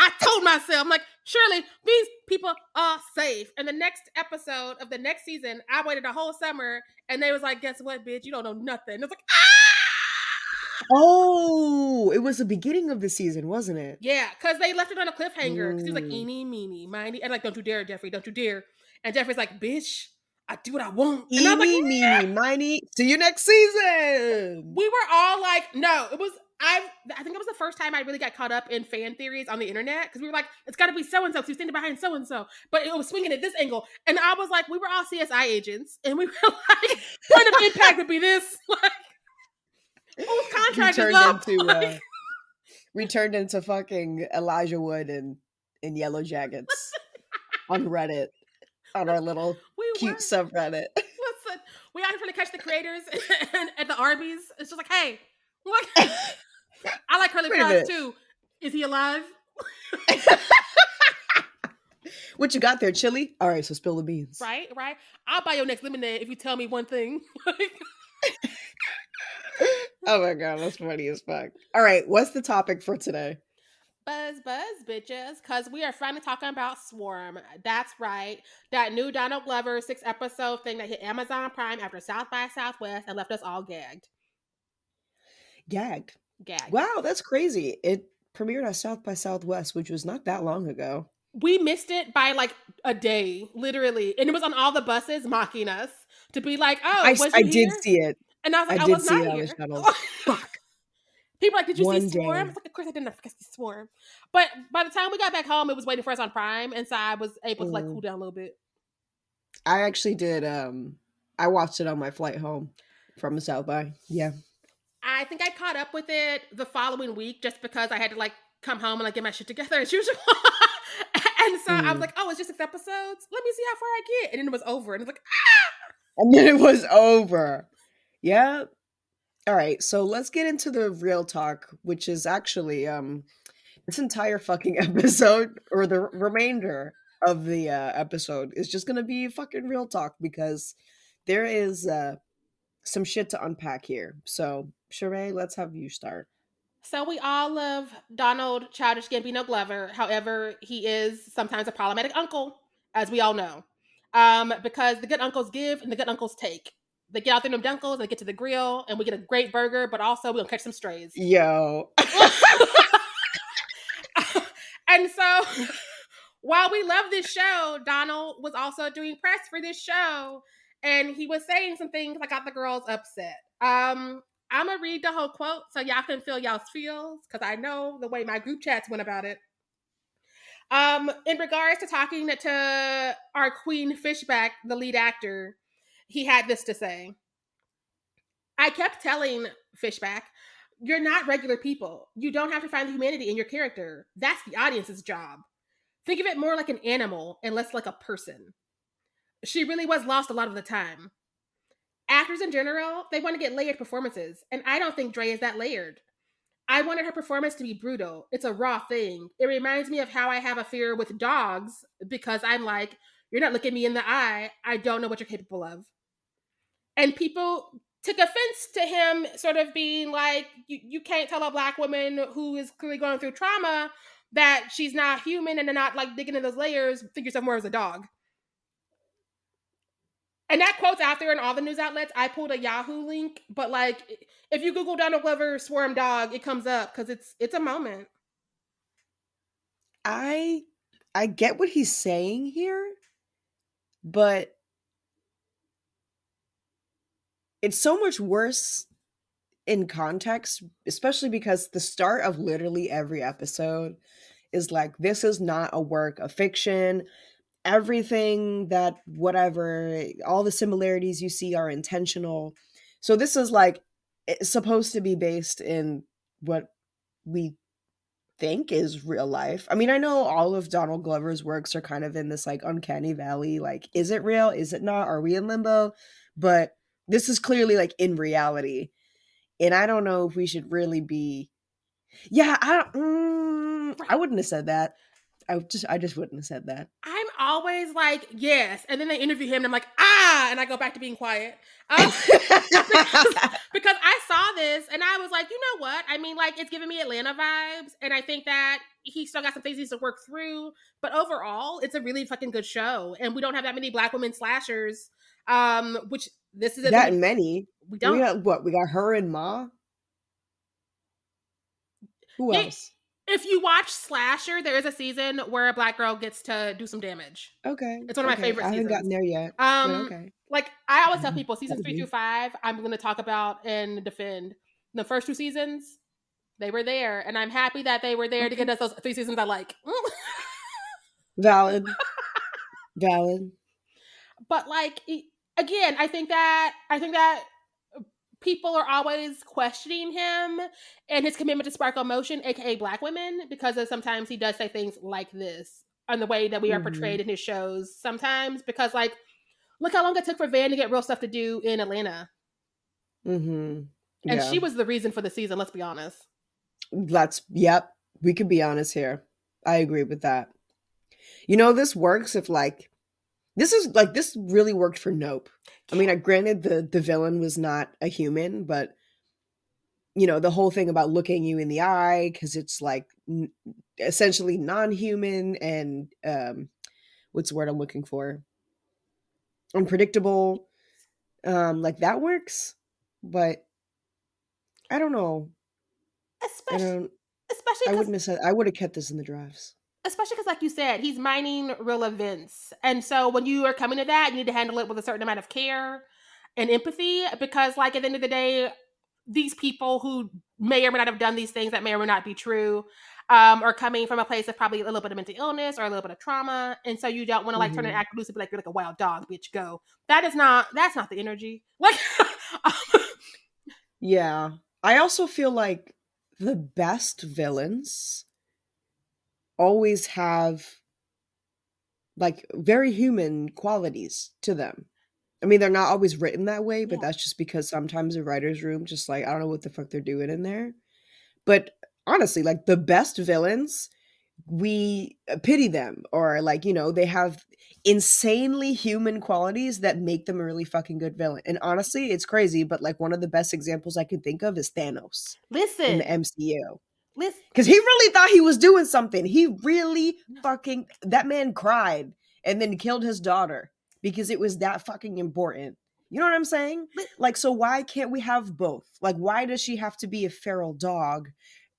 I told myself, I'm like, surely these people are safe. And the next episode of the next season, I waited a whole summer and they was like, guess what, bitch? You don't know nothing. It's like, ah!
Oh, it was the beginning of the season, wasn't it?
Yeah, because they left it on a cliffhanger. 'cause He was like,
Mm.
eeny, meeny, miny. And like, don't you dare, Jeffrey, don't you dare. And Jeffrey's like, bitch, I do what I want. And I was like,
Eeny, meeny, miny. See you next season.
we were all like, no, it was I I think it was the first time I really got caught up in fan theories on the internet because we were like, it's got to be so and so. He's standing behind so and so, but it was swinging at this angle, and I was like, we were all CSI agents, and we [LAUGHS] were like, point of impact would be this, [LAUGHS] like, whose
We [LAUGHS]
contract is
turned
up?
into
Like,
uh, we turned into fucking Elijah Wood and in Yellow Jackets on Reddit on our little [LAUGHS]
we
cute
were.
subreddit. [LAUGHS]
Listen, we out here trying to catch the creators and [LAUGHS] at the Arby's. It's just like, hey, look, I like curly fries too. Is he alive?
what you got there, chili? All right, so spill the beans.
Right, right. I'll buy your next lemonade if you tell me one thing.
Oh my god, that's funny as fuck. All right, what's the topic for today?
Buzz, buzz, bitches, because we are finally talking about Swarm. That's right. That new Donald Glover six episode thing that hit Amazon Prime after South by Southwest and left us all gagged.
Gagged.
Gagged.
Wow, that's crazy. It premiered at South by Southwest, which was not that long ago.
we missed it by like a day, literally, and it was on all the buses mocking us to be like, "Oh,
I, I did see it.
and I was like,
I
"I,
did
was
see
not
it on the
here."
shuttles. [LAUGHS] Fuck.
People like, did you see Swarm?
day.
I was like, of course I didn't. I see Swarm. But by the time we got back home, it was waiting for us on Prime, and so I was able to like
Mm.
cool down a little bit.
I actually did. Um, I watched it on my flight home from South by. Yeah.
I think I caught up with it the following week just because I had to like come home and like get my shit together as [LAUGHS] usual. and so I was
Mm.
like, oh, it's just six episodes. Let me see how far I get. And then it was over. And it was like,
And then it was over. Yeah. All right, so let's get into the real talk, which is actually um this entire fucking [LAUGHS] episode or the remainder of the uh episode is just to be fucking real talk because there is uh some shit to unpack here. So, Sharai, let's have you start.
So we all love Donald Childish Gambino Glover. However, he is sometimes a problematic uncle, as we all know, um, because the good uncles give and the good uncles take. They get out there them dunkles, and they get to the grill, and we get a great burger. But also, we're gonna catch some strays.
Yo. [LAUGHS]
and so, while we love this show, Donald was also doing press for this show, and he was saying some things that got the girls upset. Um, I'm gonna read the whole quote so y'all can feel y'all's feels because I know the way my group chats went about it. Um, in regards to talking to our Queen Fishback, the lead actor, he had this to say. I kept telling Fishback, you're not regular people. You don't have to find the humanity in your character. That's the audience's job. Think of it more like an animal and less like a person. She really was lost a lot of the time. Actors in general, they want to get layered performances, and I don't think Dre is that layered. I wanted her performance to be brutal. It's a raw thing. It reminds me of how I have a fear with dogs because I'm like, you're not looking me in the eye. I don't know what you're capable of. And people took offense to him sort of being like, you, you can't tell a black woman who is clearly going through trauma that she's not human and they're not like digging in those layers, think yourself more as a dog. And that quote's out there in all the news outlets. I pulled a Yahoo link, but like if you Google Donald Glover swarm dog, it comes up because it's it's a moment.
I I get what he's saying here, but it's so much worse in context, especially because the start of literally every episode is like this is not a work of fiction. Everything that whatever, all the similarities you see are intentional. So this is like supposed to be based in what we think is real life. I mean, I know all of Donald Glover's works are kind of in this like uncanny valley. Like, is it real? Is it not? Are we in limbo? But this is clearly like in reality. And I don't know if we should really be. Yeah, I don't. Mm, I wouldn't have said that. I just, I just wouldn't have said that.
I'm always like, yes. And then they interview him and I'm like, ah, and I go back to being quiet. Um, [LAUGHS] because, because I saw this and I was like, you know what? I mean, like, it's giving me Atlanta vibes. And I think that he still got some things he needs to work through. But overall, it's a really fucking good show. And we don't have that many black women slashers. Um, which this is
that many.
we
We
don't
got what? We got her and Ma. Who else?
If you watch Slasher, there is a season where a black girl gets to do some damage.
Okay.
It's one of my
okay.
favorite
I haven't
seasons.
gotten there yet.
Um,
okay.
like I always tell
Mhm.
people, seasons three through five, I'm going to talk about and defend. The first two seasons, they were there, and I'm happy that they were there to get us those three seasons I like.
Valid. Valid. [LAUGHS]
but like again, I think that I think that people are always questioning him and his commitment to sparkle motion, aka black women, because of sometimes he does say things like this and the way that we are
Mhm.
portrayed in his shows. Sometimes because like, look how long it took for Van to get real stuff to do in Atlanta,
Mm-hmm.
and she was the reason for the season. Let's be honest.
Let's. Yep. We could be honest here. I agree with that. You know, this works if like this is like this really worked for Nope. I mean, I granted the the villain was not a human, but you know the whole thing about looking you in the eye because it's like n- essentially non-human and um what's the word i'm looking for? Unpredictable. Um like that works but i don't know. I
Especially,
don't
especially
i have said i would have kept this in the drafts
especially because like you said he's mining real events. And so when you are coming to that you need to handle it with a certain amount of care and empathy because like at the end of the day these people who may or may not have done these things that may or may not be true um, are coming from a place of probably a little bit of mental illness or a little bit of trauma. And so you don't want to like turn
Mhm.
and act loose and be like you're like a wild dog bitch go. That is not that's not the energy. [LAUGHS] Like
yeah. I also feel like the best villains always have like very human qualities to them. I mean, they're not always written that way, but
Yeah.
that's just because sometimes the writer's room just like I don't know what the fuck they're doing in there. But honestly, like the best villains, we uh, pity them or like, you know, they have insanely human qualities that make them a really fucking good villain. And honestly, it's crazy, but like one of the best examples I can think of is Thanos in
listen
the MCU
listen
because he really thought he was doing something. He really fucking that man cried and then killed his daughter because it was that fucking important. You know what I'm saying? Like, so why can't we have both? Like, why does she have to be a feral dog?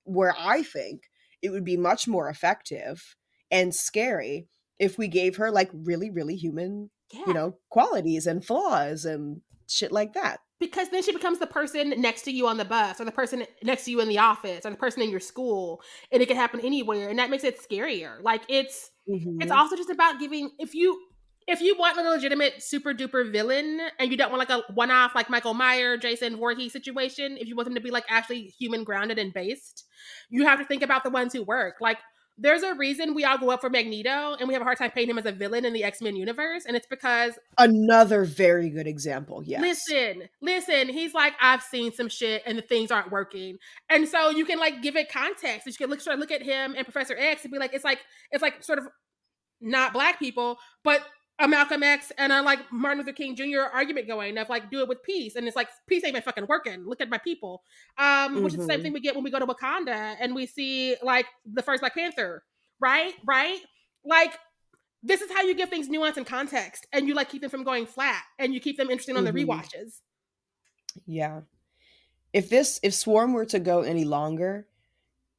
Where I think it would be much more effective and scary if we gave her like really, really human,
yeah.
you know, qualities and flaws and shit like that.
Because then she becomes the person next to you on the bus or the person next to you in the office or the person in your school and it can happen anywhere and that makes it scarier like it's
Mhm.
it's also just about giving if you if you want a legitimate super duper villain and you don't want like a one-off like michael meyer jason Voorhees situation if you want them to be like actually human grounded and based you have to think about the ones who work like there's a reason we all go up for magneto and we have a hard time painting him as a villain in the x-men universe and it's because
Another very good example. Yes.
Listen, listen. He's like, I've seen some shit and the things aren't working. And so you can like give it context. You can look sort of look at him and Professor X and be like, it's like, it's like sort of not black people, but a Malcolm X and a like Martin Luther King Jr. argument going of like do it with peace. And it's like peace ain't been fucking working. Look at my people. Um, which is the same
Mhm.
thing we get when we go to Wakanda and we see like the first Black Panther, right? Right? Like this is how you give things nuance and context and you like keep them from going flat and you keep them interesting on the
Mhm.
rewatches.
Yeah. If this if Swarm were to go any longer,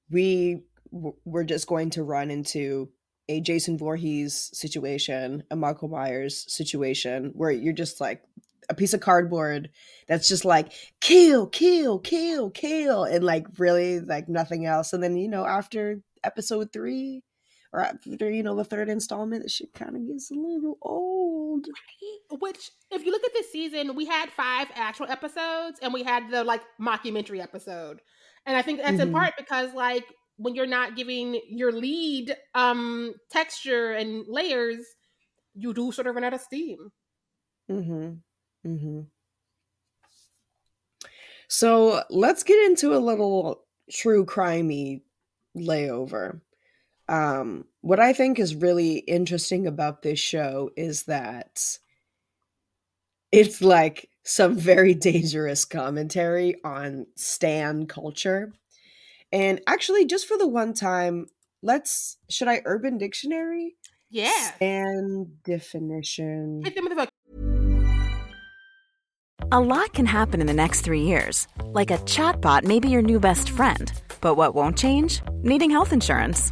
we w- we're just going to run into a Jason Voorhees situation, a Michael Myers situation where you're just like a piece of cardboard that's just like kill, kill, kill, kill and like really like nothing else and then you know after episode 3 or after you know the third installment, shit kind of gets a little old.
Which, if you look at this season, we had five actual episodes and we had the like mockumentary episode. And I think that's in
Mhm.
part because like when you're not giving your lead um texture and layers, you do sort of run out of steam.
Mm-hmm. Mm-hmm. So let's get into a little true crimey layover. Um, what I think is really interesting about this show is that it's like some very [LAUGHS] dangerous commentary on stan culture. And actually, just for the one time, let's should I Urban Dictionary?
Yeah.
And definition.
Hit them with the
A lot can happen in the next three years. Like a chatbot may be your new best friend. But what won't change? Needing health insurance.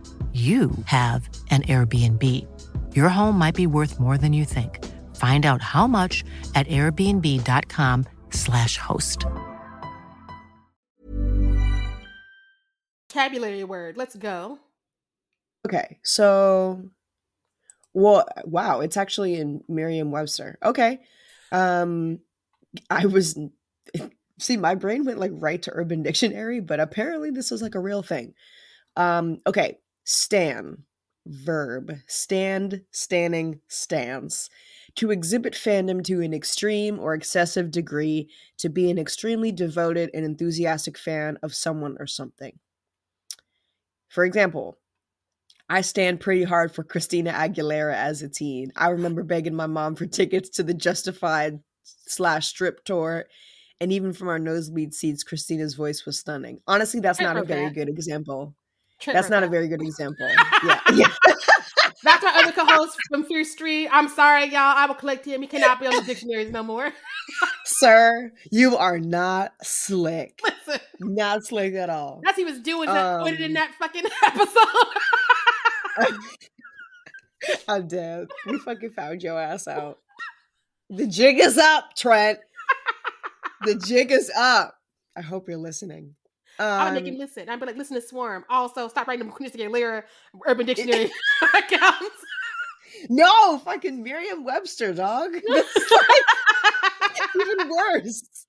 you have an Airbnb. Your home might be worth more than you think. Find out how much at airbnb.com/slash host.
Vocabulary word. Let's go.
Okay. So, well, wow, it's actually in Merriam-Webster. Okay. Um, I was [LAUGHS] see my brain went like right to Urban Dictionary, but apparently this was like a real thing. Um, okay, stan, verb, stand, standing, stance. To exhibit fandom to an extreme or excessive degree, to be an extremely devoted and enthusiastic fan of someone or something. For example, I stand pretty hard for Christina Aguilera as a teen. I remember begging my mom for tickets to the Justified slash strip tour. And even from our nosebleed seats, Christina's voice was stunning. Honestly, that's not a very good example.
Trent
That's
wrote
not a very good example. Yeah. [LAUGHS] yeah.
That's my other co-host from Fear Street. I'm sorry, y'all. I will collect him. He cannot be on the dictionaries no more. [LAUGHS]
Sir, you are not slick.
Listen,
Not slick at all.
that's what he was doing. that put it in
Um,
that fucking [LAUGHS] episode.
I'm dead. We fucking found your ass out. The jig is up, Trent. The jig is up. I hope you're listening.
I would make
Um,
him listen. I'd be like, listen to Swarm. Also, stop writing them Christina Aguilera Urban Dictionary [LAUGHS] accounts.
no, fucking Merriam Webster, dog. [LAUGHS] [LAUGHS] Even worse.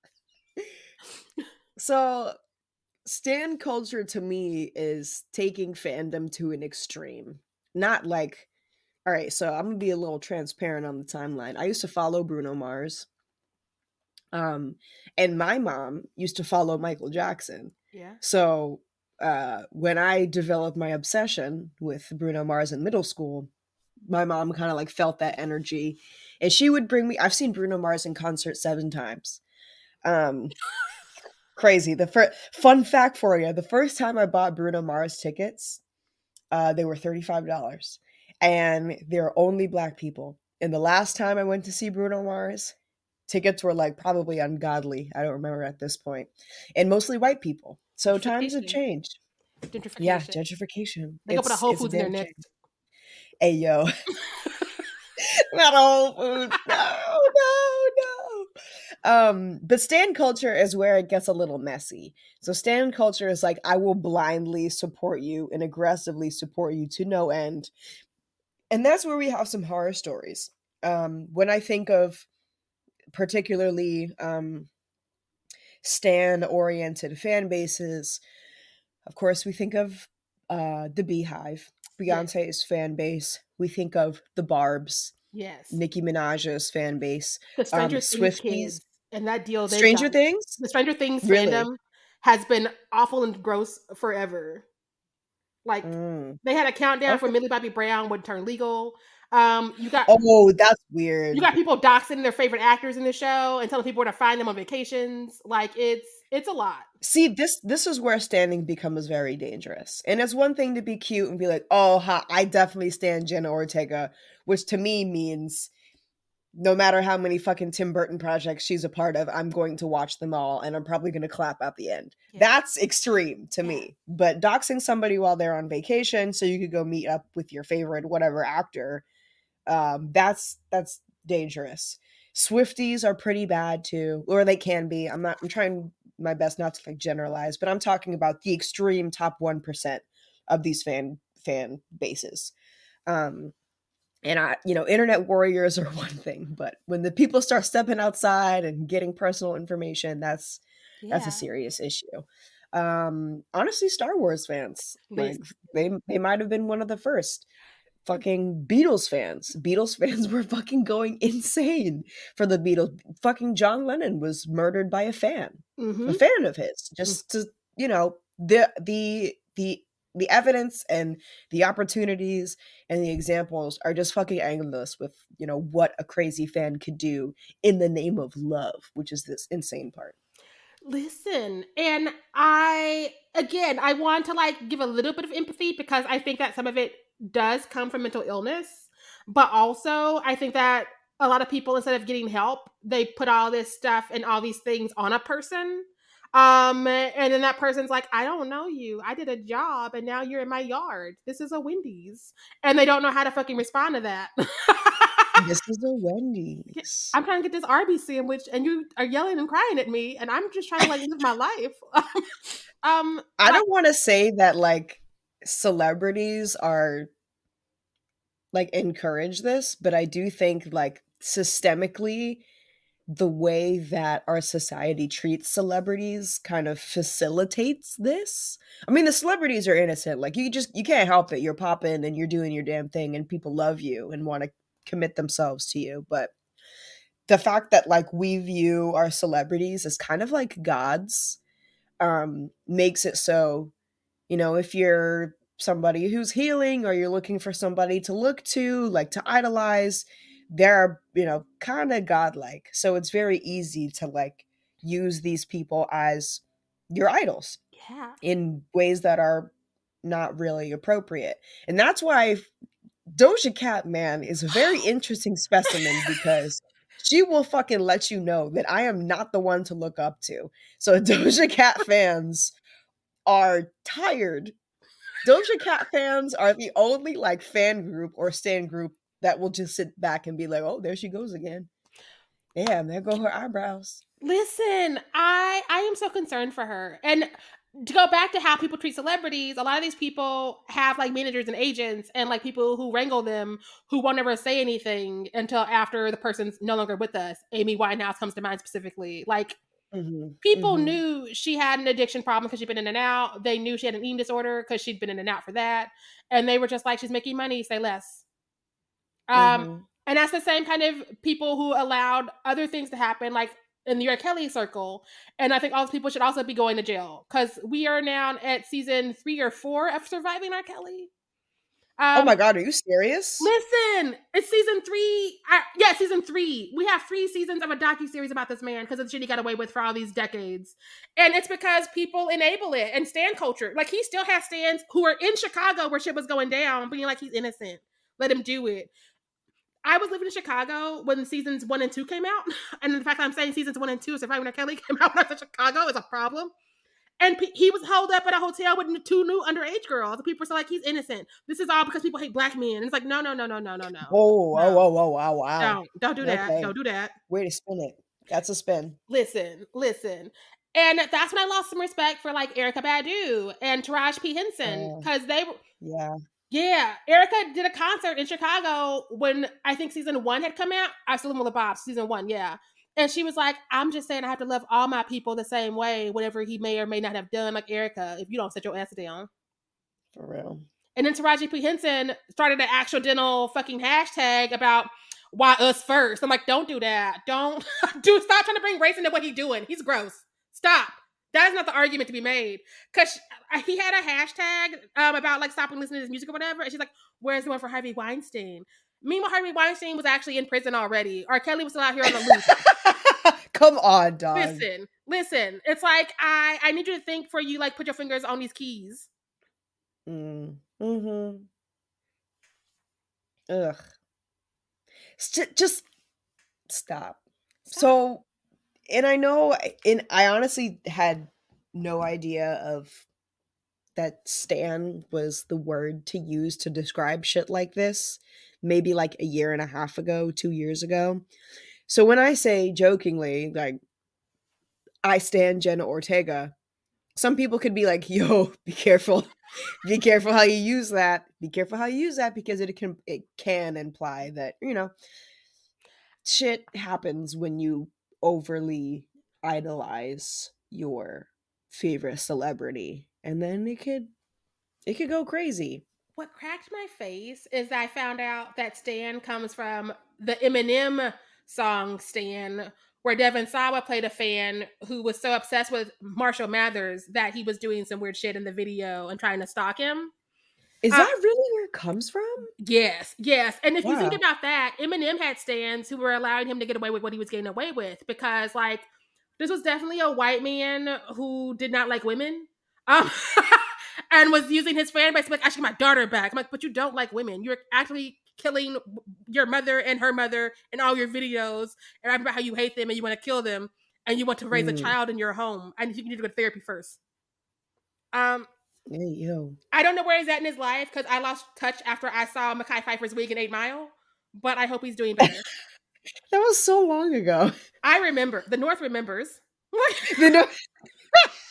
So, stan culture to me is taking fandom to an extreme. Not like, all right, so I'm gonna be a little transparent on the timeline. I used to follow Bruno Mars. Um, and my mom used to follow Michael Jackson.
Yeah.
So uh, when I developed my obsession with Bruno Mars in middle school, my mom kind of like felt that energy, and she would bring me. I've seen Bruno Mars in concert seven times. Um, crazy. The first fun fact for you: the first time I bought Bruno Mars tickets, uh, they were thirty five dollars, and they're only black people. And the last time I went to see Bruno Mars, tickets were like probably ungodly. I don't remember at this point, and mostly white people. So times have changed.
Gentrification.
Yeah, gentrification.
They go put a Whole
it's
Foods in there
damn
next.
Hey yo, [LAUGHS] [LAUGHS] not a Whole Foods. No, no, no. Um, but stand culture is where it gets a little messy. So stand culture is like I will blindly support you and aggressively support you to no end, and that's where we have some horror stories. Um, when I think of particularly um, stan oriented fan bases, of course, we think of uh the Beehive, Beyonce's fan base. We think of the Barb's,
Yes.
Nicki Minaj's fan base,
the Stranger
um, Swifties.
kids and that deal
Stranger
done.
Things.
The Stranger Things
Really?
fandom has been awful and gross forever. Like
Mm.
they had a countdown for Millie Bobby Brown would turn legal. Um, you got
Oh, that's weird.
you got people doxing their favorite actors in the show and telling people where to find them on vacations. Like it's it's a lot.
See, this this is where standing becomes very dangerous. And it's one thing to be cute and be like, "Oh, ha, I definitely stand Jenna Ortega," which to me means no matter how many fucking Tim Burton projects she's a part of, I'm going to watch them all and I'm probably going to clap at the end.
Yeah.
That's extreme to
Yeah.
me. But doxing somebody while they're on vacation so you could go meet up with your favorite whatever actor, um, that's that's dangerous. Swifties are pretty bad too, or they can be. I'm not. I'm trying my best not to like generalize, but I'm talking about the extreme top one percent of these fan fan bases. Um, and I, you know, internet warriors are [LAUGHS] one thing, but when the people start stepping outside and getting personal information, that's that's a serious issue. Um, honestly, Star Wars fans, like they they might have been one of the first. Fucking Beatles fans. Beatles [LAUGHS] fans were fucking going insane for the Beatles. Fucking John Lennon was murdered by a fan,
Mhm.
a fan of his. Just to you know, the the the the evidence and the opportunities and the examples are just fucking endless with you know what a crazy fan could do in the name of love, which is this insane part.
Listen, and I again, I want to like give a little bit of empathy because I think that some of it does come from mental illness, but also I think that a lot of people instead of getting help, they put all this stuff and all these things on a person. Um, and then that person's like, I don't know you. I did a job and now you're in my yard. This is a Wendy's. And they don't know how to fucking respond to that. [LAUGHS]
this is a Wendy's.
I'm trying to get this Arby's sandwich, and you are yelling and crying at me, and I'm just trying to like live my [LAUGHS] life. [LAUGHS] um,
I don't want to say that like celebrities are like encourage this, but I do think like systemically the way that our society treats celebrities kind of facilitates this. I mean, the celebrities are innocent. Like you just you can't help it. You're popping and you're doing your damn thing and people love you and want to commit themselves to you, but the fact that like we view our celebrities as kind of like gods um makes it so you know if you're somebody who's healing or you're looking for somebody to look to like to idolize they're you know kind of godlike so it's very easy to like use these people as your idols
yeah.
in ways that are not really appropriate and that's why doja cat man is a very [LAUGHS] interesting specimen because she will fucking let you know that I am not the one to look up to. So [LAUGHS] Doja Cat fans are tired. Doja Cat fans are the only like fan group or stand group that will just sit back and be like, "Oh, there she goes again." Damn, there go her eyebrows.
Listen, I I am so concerned for her. And to go back to how people treat celebrities, a lot of these people have like managers and agents and like people who wrangle them who won't ever say anything until after the person's no longer with us. Amy Winehouse comes to mind specifically. Like
Mhm,
people
mhm.
knew she had an addiction problem because she'd been in and out. They knew she had an eating disorder because she'd been in and out for that. And they were just like, she's making money, say less. Um,
Mhm.
and that's the same kind of people who allowed other things to happen, like in the R. Kelly circle. And I think all those people should also be going to jail because we are now at season three or four of surviving R. Kelly. Um,
oh my god, are you serious?
Listen, it's season three. Uh, yeah, season three. We have three seasons of a docu series about this man because of the shit he got away with for all these decades, and it's because people enable it and stand culture. Like he still has stands who are in Chicago where shit was going down, being like he's innocent. Let him do it. I was living in Chicago when seasons one and two came out, [LAUGHS] and the fact that I'm saying seasons one and two, Surviving R. Kelly [LAUGHS] came out when I was in Chicago is a problem. And pe- he was held up at a hotel with two new underage girls. People were like, he's innocent. This is all because people hate black men. And it's like, no, no, no, no, no, no, no.
Whoa,
No.
whoa, whoa, whoa, wow, wow.
Don't, don't do that.
Okay.
Don't do that.
Way to spin it. That's a spin.
Listen, listen. And that's when I lost some respect for like Erykah Badu and Taraji P. Henson uh,
Oh.
because they were,
Yeah.
yeah, Erykah did a concert in Chicago when I think season one had come out. I still with the Bob, season one, yeah. And she was like, I'm just saying I have to love all my people the same way, whatever he may or may not have done, like Erykah, if you don't set your ass down.
For real.
And then Taraji P. Henson started an accidental fucking hashtag about why us first. I'm like, don't do that. Don't [LAUGHS] do stop trying to bring race into what he's doing. He's gross. Stop. That is not the argument to be made. Cause he had a hashtag um, about like stopping listening to his music or whatever. And she's like, where's the one for Harvey Weinstein? Meanwhile, Harvey Weinstein was actually in prison already. R. Kelly was still out here on the loose. [LAUGHS]
Come on, dog.
Listen, listen. It's like I I need you to think for you like put your fingers on these keys.
Mm. Mm-hmm. Ugh. St- just stop. stop. So, and I know, and I honestly had no idea of that Stan was the word to use to describe shit like this, maybe like a year and a half ago, two years ago. So when I say jokingly, like, I stand Jenna Ortega, some people could be like, [LAUGHS] yo, be careful. be careful how you use that. Be careful how you use that because it can it can imply that, you know, shit happens when you overly idolize your favorite celebrity and then it could it could go crazy.
What cracked my face is I found out that Stan comes from the Eminem song Stan, where Devon Sawa played a fan who was so obsessed with Marshall Mathers that he was doing some weird shit in the video and trying to stalk him.
Is uh, that really where it comes from?
Yes, yes. And if wow. you think about that, Eminem had stands who were allowing him to get away with what he was getting away with because, like, this was definitely a white man who did not like women. Um, [LAUGHS] and was using his fan base like, I should get my daughter back. I'm like, but you don't like women. You're actually killing your mother and her mother in all your videos and I about how you hate them and you want to kill them and you want to raise mm. a child in your home. and you need to go to therapy first. Um,
hey, yo.
I don't know where he's at in his life because I lost touch after I saw Mekhi Phifer's wig in Eight Mile, but I hope he's doing better. [LAUGHS]
that was so long ago.
I remember. The North remembers. [LAUGHS]
the North. [LAUGHS]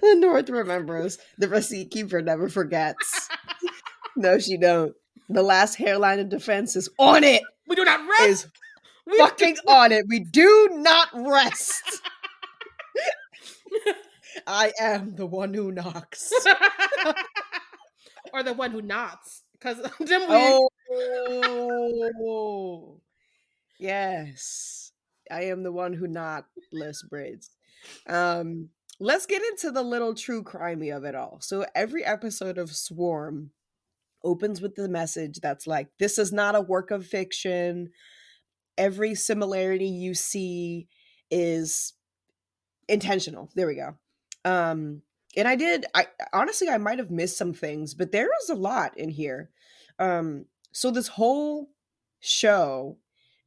the North remembers. The receipt keeper never forgets. [LAUGHS] no, she don't. The last hairline of defense is on it.
We do not rest.
Is we fucking on it. We do not rest. [LAUGHS] I am the one who knocks.
or the one who nods. Because [LAUGHS] we-
Oh yes. I am the one who not less braids. Um let's get into the little true crimey of it all. So every episode of Swarm opens with the message that's like, this is not a work of fiction. Every similarity you see is intentional. There we go. Um, and I did, I honestly, I might have missed some things, but there is a lot in here. Um, so this whole show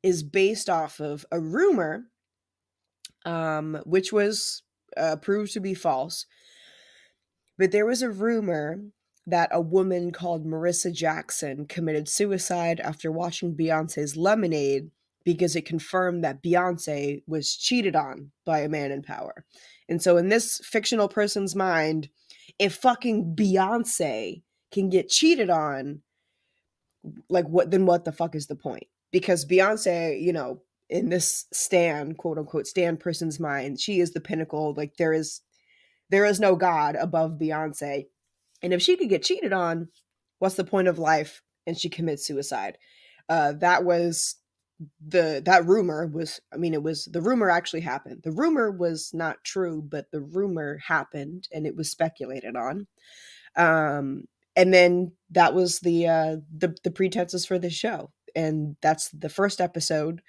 is based off of a rumor, um, which was uh, proved to be false. But there was a rumor that a woman called Marissa Jackson committed suicide after watching Beyonce's Lemonade because it confirmed that Beyonce was cheated on by a man in power. And so, in this fictional person's mind, if fucking Beyonce can get cheated on, like what then what the fuck is the point? Because Beyonce, you know, in this Stan, quote unquote, Stan person's mind, she is the pinnacle. Like there is there is no God above Beyonce. And if she could get cheated on, what's the point of life? And she commits suicide. Uh, that was the that rumor was i mean it was the rumor actually happened the rumor was not true but the rumor happened and it was speculated on um and then that was the uh the the pretenses for the show and that's the first episode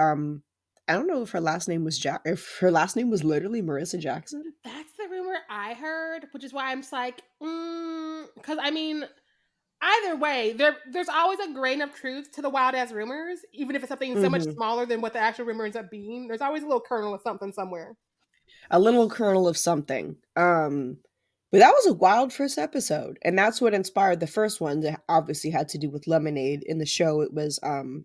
um i don't know if her last name was jack if her last name was literally marissa jackson
that's the rumor i heard which is why i'm just like mm, because i mean either way, there there's always a grain of truth to the wild ass rumors, even if it's something mm-hmm. so much mm-hmm. smaller than what the actual rumor ends up being. There's always a little kernel of something somewhere.
A little kernel of something. Um but that was a wild first episode. And that's what inspired the first one that obviously had to do with lemonade. In the show it was um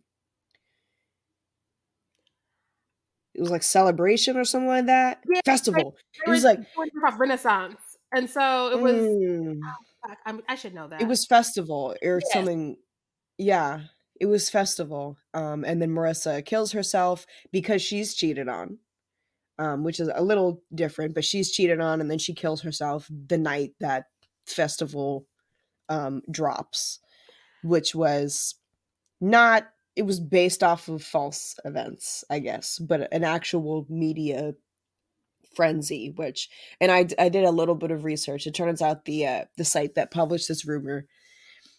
it was like celebration or something like that. Yeah, Festival. It was like
Renaissance. And so it was mm. I'm, i should know that.
It was festival or yes. something. Yeah, it was festival. Um, and then Marissa kills herself because she's cheated on. Um, which is a little different, but she's cheated on, and then she kills herself the night that festival um, drops, which was not. It was based off of false events, I guess, but an actual media frenzy. Which, and I I did a little bit of research. It turns out the uh, the site that published this rumor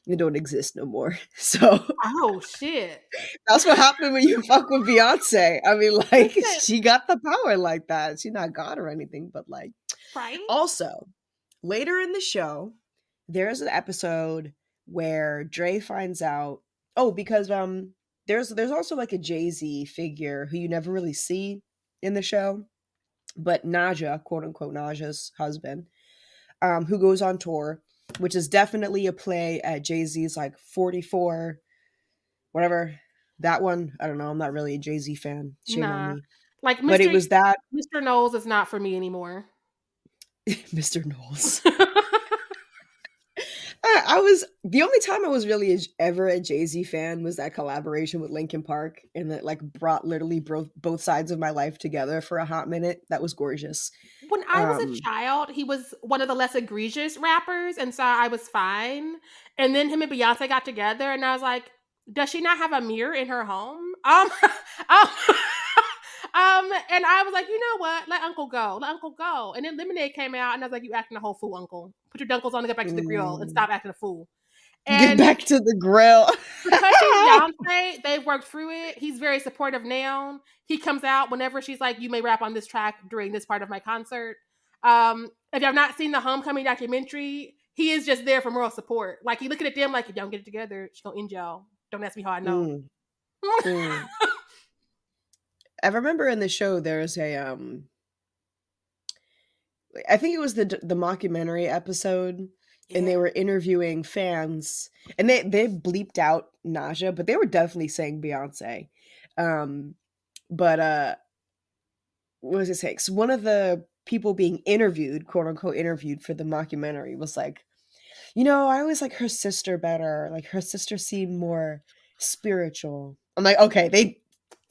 it don't exist no more. [LAUGHS] So
oh shit,
that's what happened when you fuck with Beyonce. I mean, [LAUGHS] like she got the power like that. She's not God or anything, but like
right.
Also, later in the show, there's an episode where Dre finds out. Oh, because um, there's there's also like a Jay Z figure who you never really see in the show, but Naja, quote unquote, Naja's husband, um, who goes on tour which is definitely a play at Jay Z's like 44, whatever. That one, I don't know. I'm not really a Jay Z fan. Shame nah. on me.
Like, Mr.
but it was that
Mr. Knowles is not for me anymore. [LAUGHS]
Mr. Knowles. [LAUGHS] I, was the only time I was really a, ever a Jay Z fan was that collaboration with Linkin Park, and that like brought literally bro- both sides of my life together for a hot minute. That was gorgeous.
When I was um, a child, he was one of the less egregious rappers, and so I was fine. And then him and Beyonce got together, and I was like, "Does she not have a mirror in her home?" Um, [LAUGHS] um [LAUGHS] um, and I was like, you know what? Let Uncle go. Let Uncle go. And then Lemonade came out, and I was like, you acting a whole fool, Uncle. Put your dunkles on and get back to the grill and stop acting a fool.
And get back to the grill.
because she's [LAUGHS] they worked through it. He's very supportive now. He comes out whenever she's like, you may rap on this track during this part of my concert. Um, if you have not seen the Homecoming documentary, he is just there for moral support. Like he looking at them like, if y'all don't get it together, she's gonna end y'all. Don't ask me how I know. Mm. mm.
I remember in the show there's a um I think it was the the mockumentary episode yeah. and they were interviewing fans and they they bleeped out Naja, but they were definitely saying Beyonce. Um but uh what was it saying? So one of the people being interviewed, quote unquote interviewed for the mockumentary was like, you know, I always like her sister better. Like her sister seemed more spiritual. I'm like, okay, they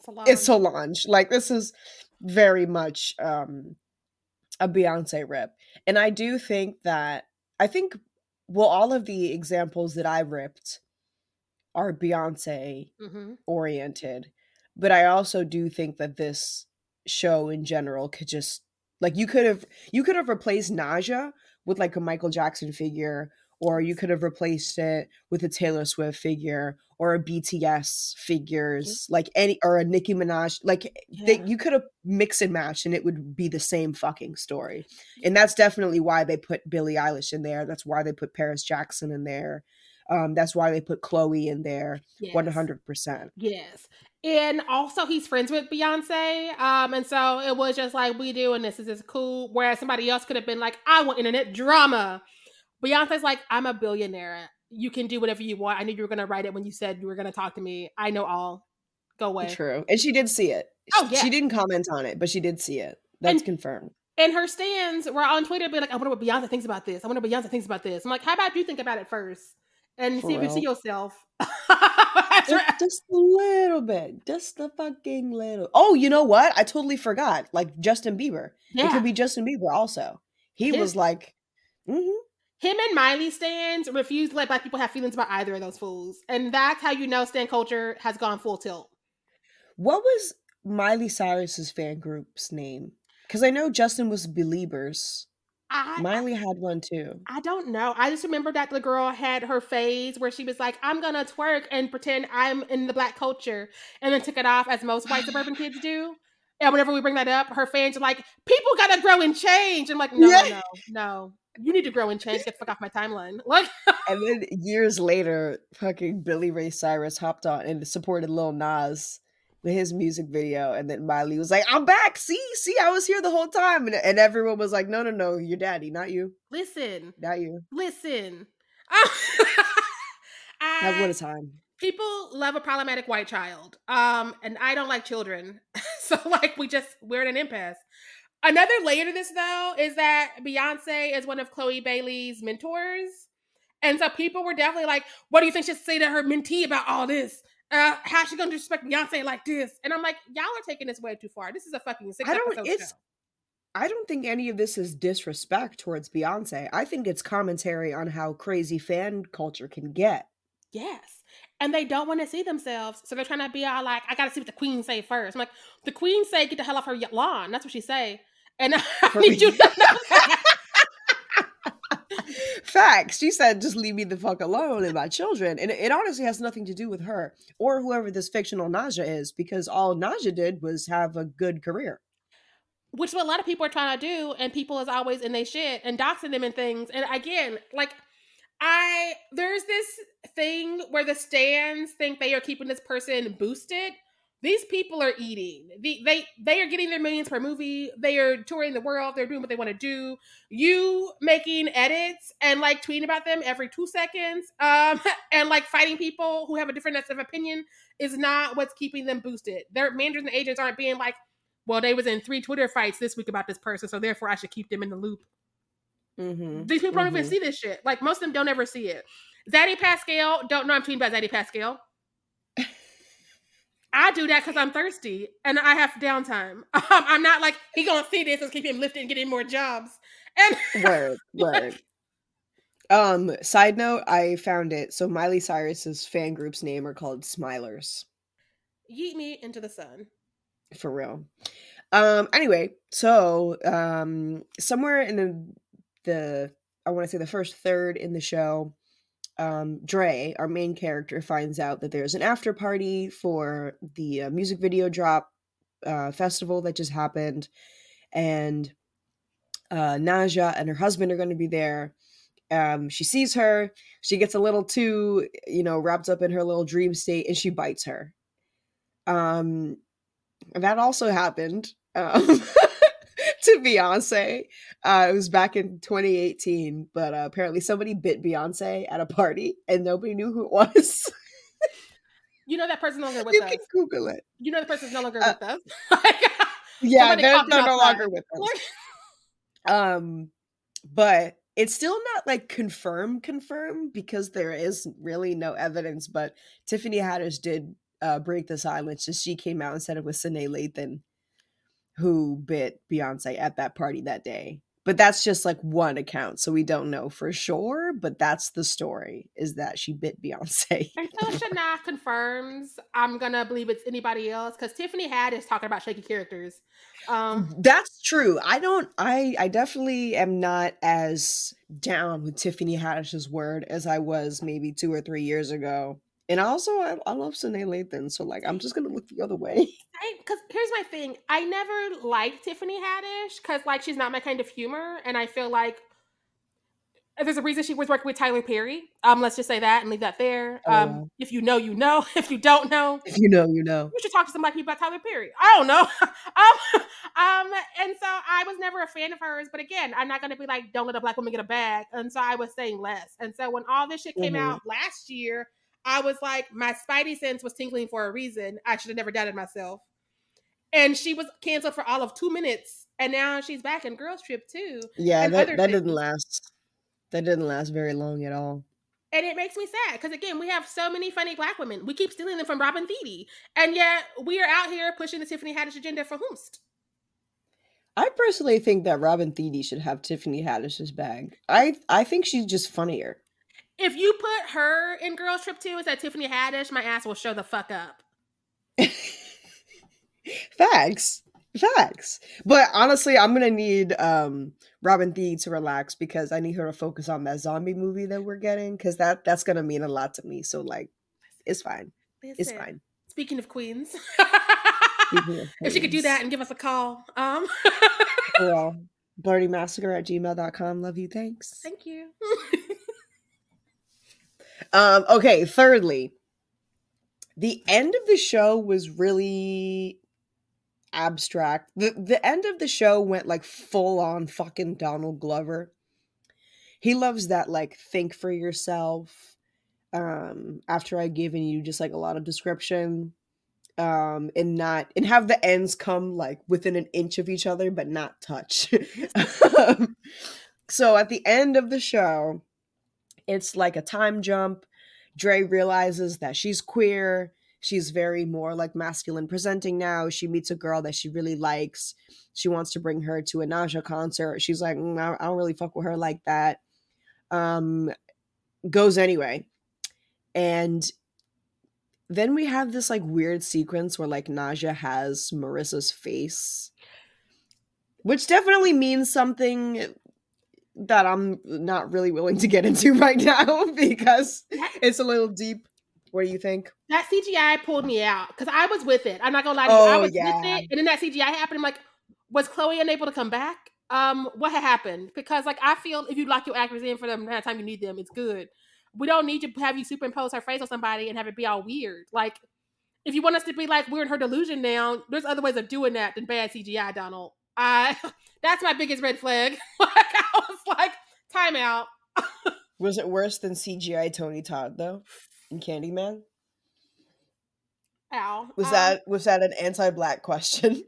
Solange. It's Solange. Like this is very much um a Beyonce rip. And I do think that I think well all of the examples that I ripped are Beyonce mm-hmm. oriented. But I also do think that this show in general could just like you could have you could have replaced Naja with like a Michael Jackson figure or you could have replaced it with a Taylor Swift figure or a BTS figures, like any or a Nicki Minaj. Like yeah. they, you could have mix and match, and it would be the same fucking story. And that's definitely why they put Billie Eilish in there. That's why they put Paris Jackson in there. Um, that's why they put Chloe in there. One hundred percent.
Yes. And also, he's friends with Beyonce. Um, and so it was just like, we doing this. This is cool. Whereas somebody else could have been like, I want internet drama. Beyonce's like, I'm a billionaire. You can do whatever you want. I knew you were going to write it when you said you were going to talk to me. I know all. Go away.
True. And she did see it. Oh, yeah. She didn't comment on it, but she did see it. That's and, confirmed.
And her stands were on Twitter be like, I wonder what Beyonce thinks about this. I wonder what Beyonce thinks about this. I'm like, how about you think about it first and For see real. if you see yourself? [LAUGHS]
just, just, a little bit. Just a fucking little. Oh, you know what? I totally forgot. Like Justin Bieber. Yeah. It could be Justin Bieber also. He His, was like, mm-hmm
him and Miley stands refuse to let black people have feelings about either of those fools. And that's how you know stan culture has gone full tilt.
What was Miley Cyrus's fan group's name? Because I know Justin was Beliebers. I, Miley had one too.
I don't know. I just remember that the girl had her phase where she was like, I'm gonna twerk and pretend I'm in the black culture, and then took it off as most white suburban [SIGHS] kids do. And whenever we bring that up, her fans are like, people gotta grow and change. I'm like, no, yeah. no, no, you need to grow and change. Get the fuck off my timeline. [LAUGHS] Like,
and then years later, fucking Billy Ray Cyrus hopped on and supported Lil Nas with his music video, and then Miley was like, "I'm back. See, see, I was here the whole time," and, and everyone was like, "No, no, no, your daddy, not you.
Listen,
not you.
Listen." [LAUGHS]
I, what a time.
People love a problematic white child, um, and I don't like children, [LAUGHS] so like we just we're in an impasse. Another layer to this though is that Beyonce is one of Chloe Bailey's mentors. And so people were definitely like, what do you think she'd say to her mentee about all this? Uh, how's she gonna disrespect Beyonce like this? And I'm like, y'all are taking this way too far. This is a fucking six I don't, episode
it's,
show.
I don't think any of this is disrespect towards Beyonce. I think it's commentary on how crazy fan culture can get.
Yes. And they don't want to see themselves. So they're trying to be all like, I got to see what the queen say first. I'm like, the queen say, get the hell off her lawn. That's what she say. And [LAUGHS] I need you to know [LAUGHS] that.
Facts. She said, just leave me the fuck alone and my children. And it, honestly has nothing to do with her or whoever this fictional Naja is, because all Naja did was have a good career.
Which is what a lot of people are trying to do, and people is always in their shit and doxing them and things. And again, like I there's this thing where the stands think they are keeping this person boosted these people are eating. The, they they are getting their millions per movie. They are touring the world. They're doing what they want to do. You making edits and like tweeting about them every two seconds, um, [LAUGHS] and like fighting people who have a different set of opinion is not what's keeping them boosted. Their managers and agents aren't being like, well, they was in three Twitter fights this week about this person, so therefore I should keep them in the loop. Mm-hmm. These people don't mm-hmm. even see this shit. Like most of them don't ever see it. Zaddy Pascal, don't know I'm tweeting about Zaddy Pascal. I do that because I'm thirsty and I have downtime. [LAUGHS] Um, I'm not like he gonna see this and keep him lifting and getting more jobs. And
word, word. Um, side note, I found it. So Miley Cyrus's fan group's name are called Smilers.
Yeet me into the sun.
For real. Um, anyway, so um somewhere in the the I want to say the first third in the show, um, Dre, our main character, finds out that there's an after party for the uh, music video drop uh, festival that just happened, and uh, Naja and her husband are going to be there. Um, she sees her, she gets a little too, you know, wrapped up in her little dream state, and she bites her. Um, that also happened. Um, [LAUGHS] to Beyonce. Uh, it was back in 2018, but uh, apparently somebody bit Beyonce at a party and nobody knew who it was. [LAUGHS]
you know that person's no longer with
you
us.
You can Google it.
You know the person's no longer
uh,
with us. [LAUGHS]
yeah, they're, they're no longer with us. [LAUGHS] um, but it's still not like confirm confirm because there is really no evidence. But Tiffany Haddish did uh, break the silence. Just she came out and said it was Sanaa Lathan who bit Beyonce at that party that day. But that's just like one account, so we don't know for sure. But that's the story: is that she bit [LAUGHS] Beyonce.
Until Shana confirms, I'm gonna believe it's anybody else because Tiffany Haddish talking about shaky characters. Um,
that's true. I don't. I I definitely am not as down with Tiffany Haddish's word as I was maybe two or three years ago. And also, I, I love Sanaa Lathan, so like I'm just gonna look the other way. [LAUGHS]
Because here's my thing: I never liked Tiffany Haddish because like she's not my kind of humor, and I feel like there's a reason she was working with Tyler Perry. Um, let's just say that and leave that there. Um, uh, if you know, you know. [LAUGHS] If you don't know,
if you know, you know.
You should talk to somebody about Tyler Perry. I don't know. [LAUGHS] um, um, and so I was never a fan of hers. But again, I'm not gonna be like, don't let a black woman get a bag. And so I was saying less. And so when all this shit came mm-hmm. out last year I was like, my spidey sense was tingling for a reason. I should have never doubted myself. And she was canceled for all of two minutes, and now she's back in Girls Trip too.
Yeah, that that things. didn't last. That didn't last very long at all.
And it makes me sad because again, we have so many funny black women. We keep stealing them from Robin Thede, and yet we are out here pushing the Tiffany Haddish agenda for whomst.
I personally think that Robin Thede should have Tiffany Haddish's bag. I I think she's just funnier
if you put her in Girls Trip 2 as that Tiffany Haddish, my ass will show the fuck up. [LAUGHS]
Facts. Facts. But honestly, I'm gonna need um Robin Thede to relax because I need her to focus on that zombie movie that we're getting because that that's gonna mean a lot to me. So like, it's fine. Listen, it's fine.
Speaking of queens, Speaking of [LAUGHS] if she could do that and give us a call, um,
well, blerdymassacre at gmail.com. Love you. Thanks.
Thank you. [LAUGHS]
Um, okay, thirdly, the end of the show was really abstract. The the end of the show went like full on fucking Donald Glover. He loves that like think for yourself. Um, after I given you just like a lot of description. Um, and not and have the ends come like within an inch of each other, but not touch. [LAUGHS] um, so at the end of the show, it's like a time jump. Dre realizes that she's queer. she's very more like masculine presenting now. She meets a girl that she really likes. She wants to bring her to a Naja concert. She's like, mm, I, don't really fuck with her like that. Um, goes anyway. And then we have this like weird sequence where like Naja has Marissa's face, which definitely means something that I'm not really willing to get into [LAUGHS] right now [LAUGHS] because it's a little deep. What do you think?
That CGI pulled me out because I was with it. I'm not gonna lie to you. I
Oh,
was
yeah.
with it, and then that CGI happened. I'm like, was Chloe unable to come back? Um, what had happened? Because like I feel if you lock your actors in for the amount of time you need them, it's good. We don't need to have you superimpose her face on somebody and have it be all weird. Like, if you want us to be like we're in her delusion now, there's other ways of doing that than bad CGI, Donald. I [LAUGHS] that's my biggest red flag. [LAUGHS] like I was like, timeout. [LAUGHS]
Was it worse than CGI Tony Todd though in Candyman?
Ow.
Was
Um,
that was that an anti-black question?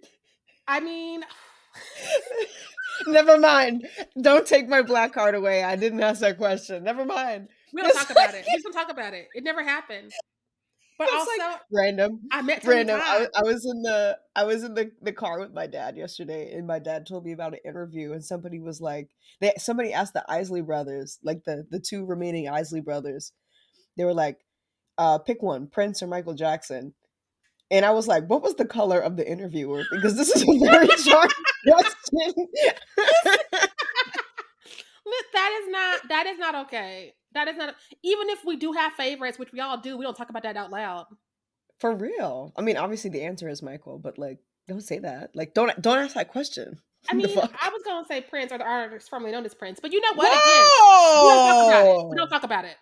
I mean, [LAUGHS]
Never mind. Don't take my black card away. I didn't ask that question. Never mind.
we don't talk about it. We just don't talk about it. It never happened. But also,
like random.
I met
Random. I, I was in the I was in the, the car with my dad yesterday, and my dad told me about an interview, and somebody was like, they somebody asked the Isley brothers, like the the two remaining Isley brothers, they were like, uh, pick one, Prince or Michael Jackson. And I was like, what was the color of the interviewer? Because this is a very [LAUGHS] sharp question. [LAUGHS]
That is not that is not okay. That is not even if we do have favorites, which we all do, we don't talk about that out loud.
For real. I mean, obviously the answer is Michael, but like, don't say that. Like, don't don't ask that question.
I [LAUGHS] mean. I was gonna say Prince or the artist formerly known as Prince, but you know what? Again, we don't talk about it. We don't talk about it.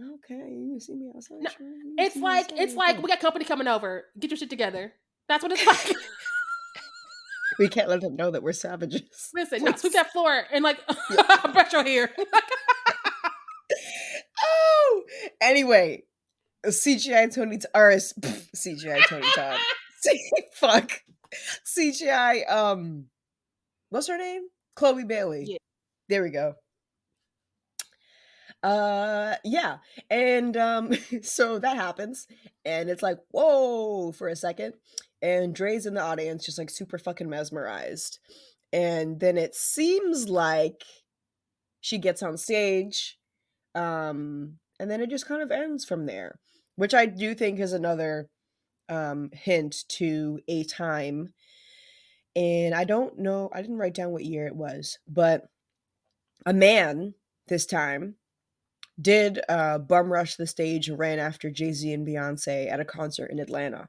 Okay, you see me outside.
No,
sure,
It's like
outside,
it's like we got company coming over. Get your shit together. That's what it's [LAUGHS] like.
We can't let them know that we're savages. [LAUGHS]
Listen, no, sweep that floor and like [LAUGHS] [LAUGHS] brush your hair.
Oh, anyway, CGI Tony T- or pff, CGI Tony Todd. Fuck, CGI. Um, what's her name? Chloe Bailey.
Yeah.
There we go. Uh, yeah, and um, so that happens, and it's like whoa for a second, and Dre's in the audience, just like super fucking mesmerized, and then it seems like she gets on stage um and then it just kind of ends from there which i do think is another um hint to a time. And i don't know i didn't write down what year it was but a man this time did uh bum rush the stage and ran after jay-z and beyonce at a concert in atlanta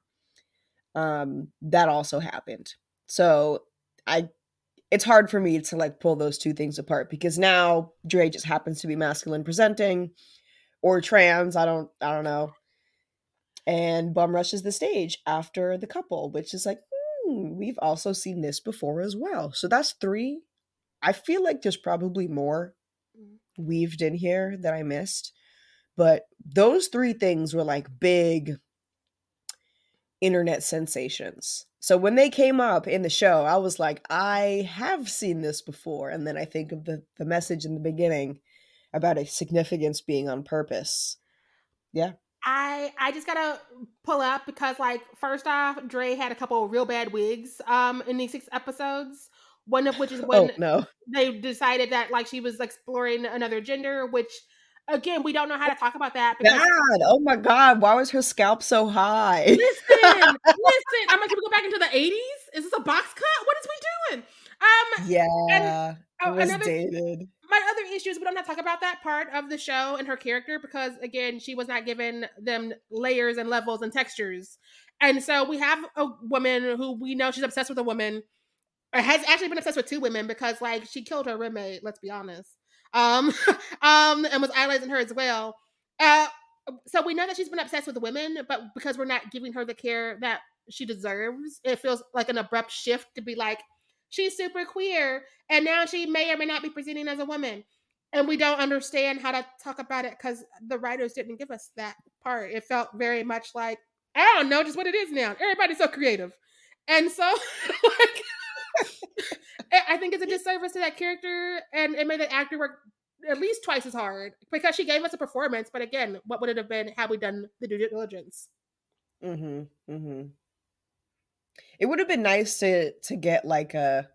um that also happened so i it's hard for me to like pull those two things apart because now Dre just happens to be masculine presenting or trans, I don't I don't know. And bum rushes the stage after the couple, which is like, hmm, we've also seen this before as well. So that's 3. I feel like there's probably more weaved in here that I missed, but those 3 things were like big internet sensations. So when they came up in the show, I was like, I have seen this before. And then I think of the, the message in the beginning about a significance being on purpose. Yeah.
I I just gotta pull up because like first off, Dre had a couple of real bad wigs um in these six episodes. One of which is [LAUGHS] when
oh, no.
they decided that like she was exploring another gender, which again we don't know how to talk about that because
God. Oh my God. Why was her scalp so high?
listen, listen. [LAUGHS] I'm like, can we go back into the 80s? Is this a box cut? What is we doing? Um
yeah.
oh,
it was
another-
dated.
my other issue is we don't have to talk about that part of the show and her character because again she was not given them layers and levels and textures and so we have a woman who we know she's obsessed with a woman or has actually been obsessed with two women because like she killed her roommate let's be honest um [LAUGHS] um and was idolizing her as well. Uh so we know that she's been obsessed with women but because we're not giving her the care that she deserves it feels like an abrupt shift to be like she's super queer and now she may or may not be presenting as a woman. And we don't understand how to talk about it because the writers didn't give us that part. It felt very much like i don't know just what it is now. Everybody's so creative. And so [LAUGHS] like I- think it's a disservice to that character and it made the actor work at least twice as hard because she gave us a performance but again what would it have been had we done the due diligence
Mm-hmm. Mm-hmm. It would have been nice to to get like a.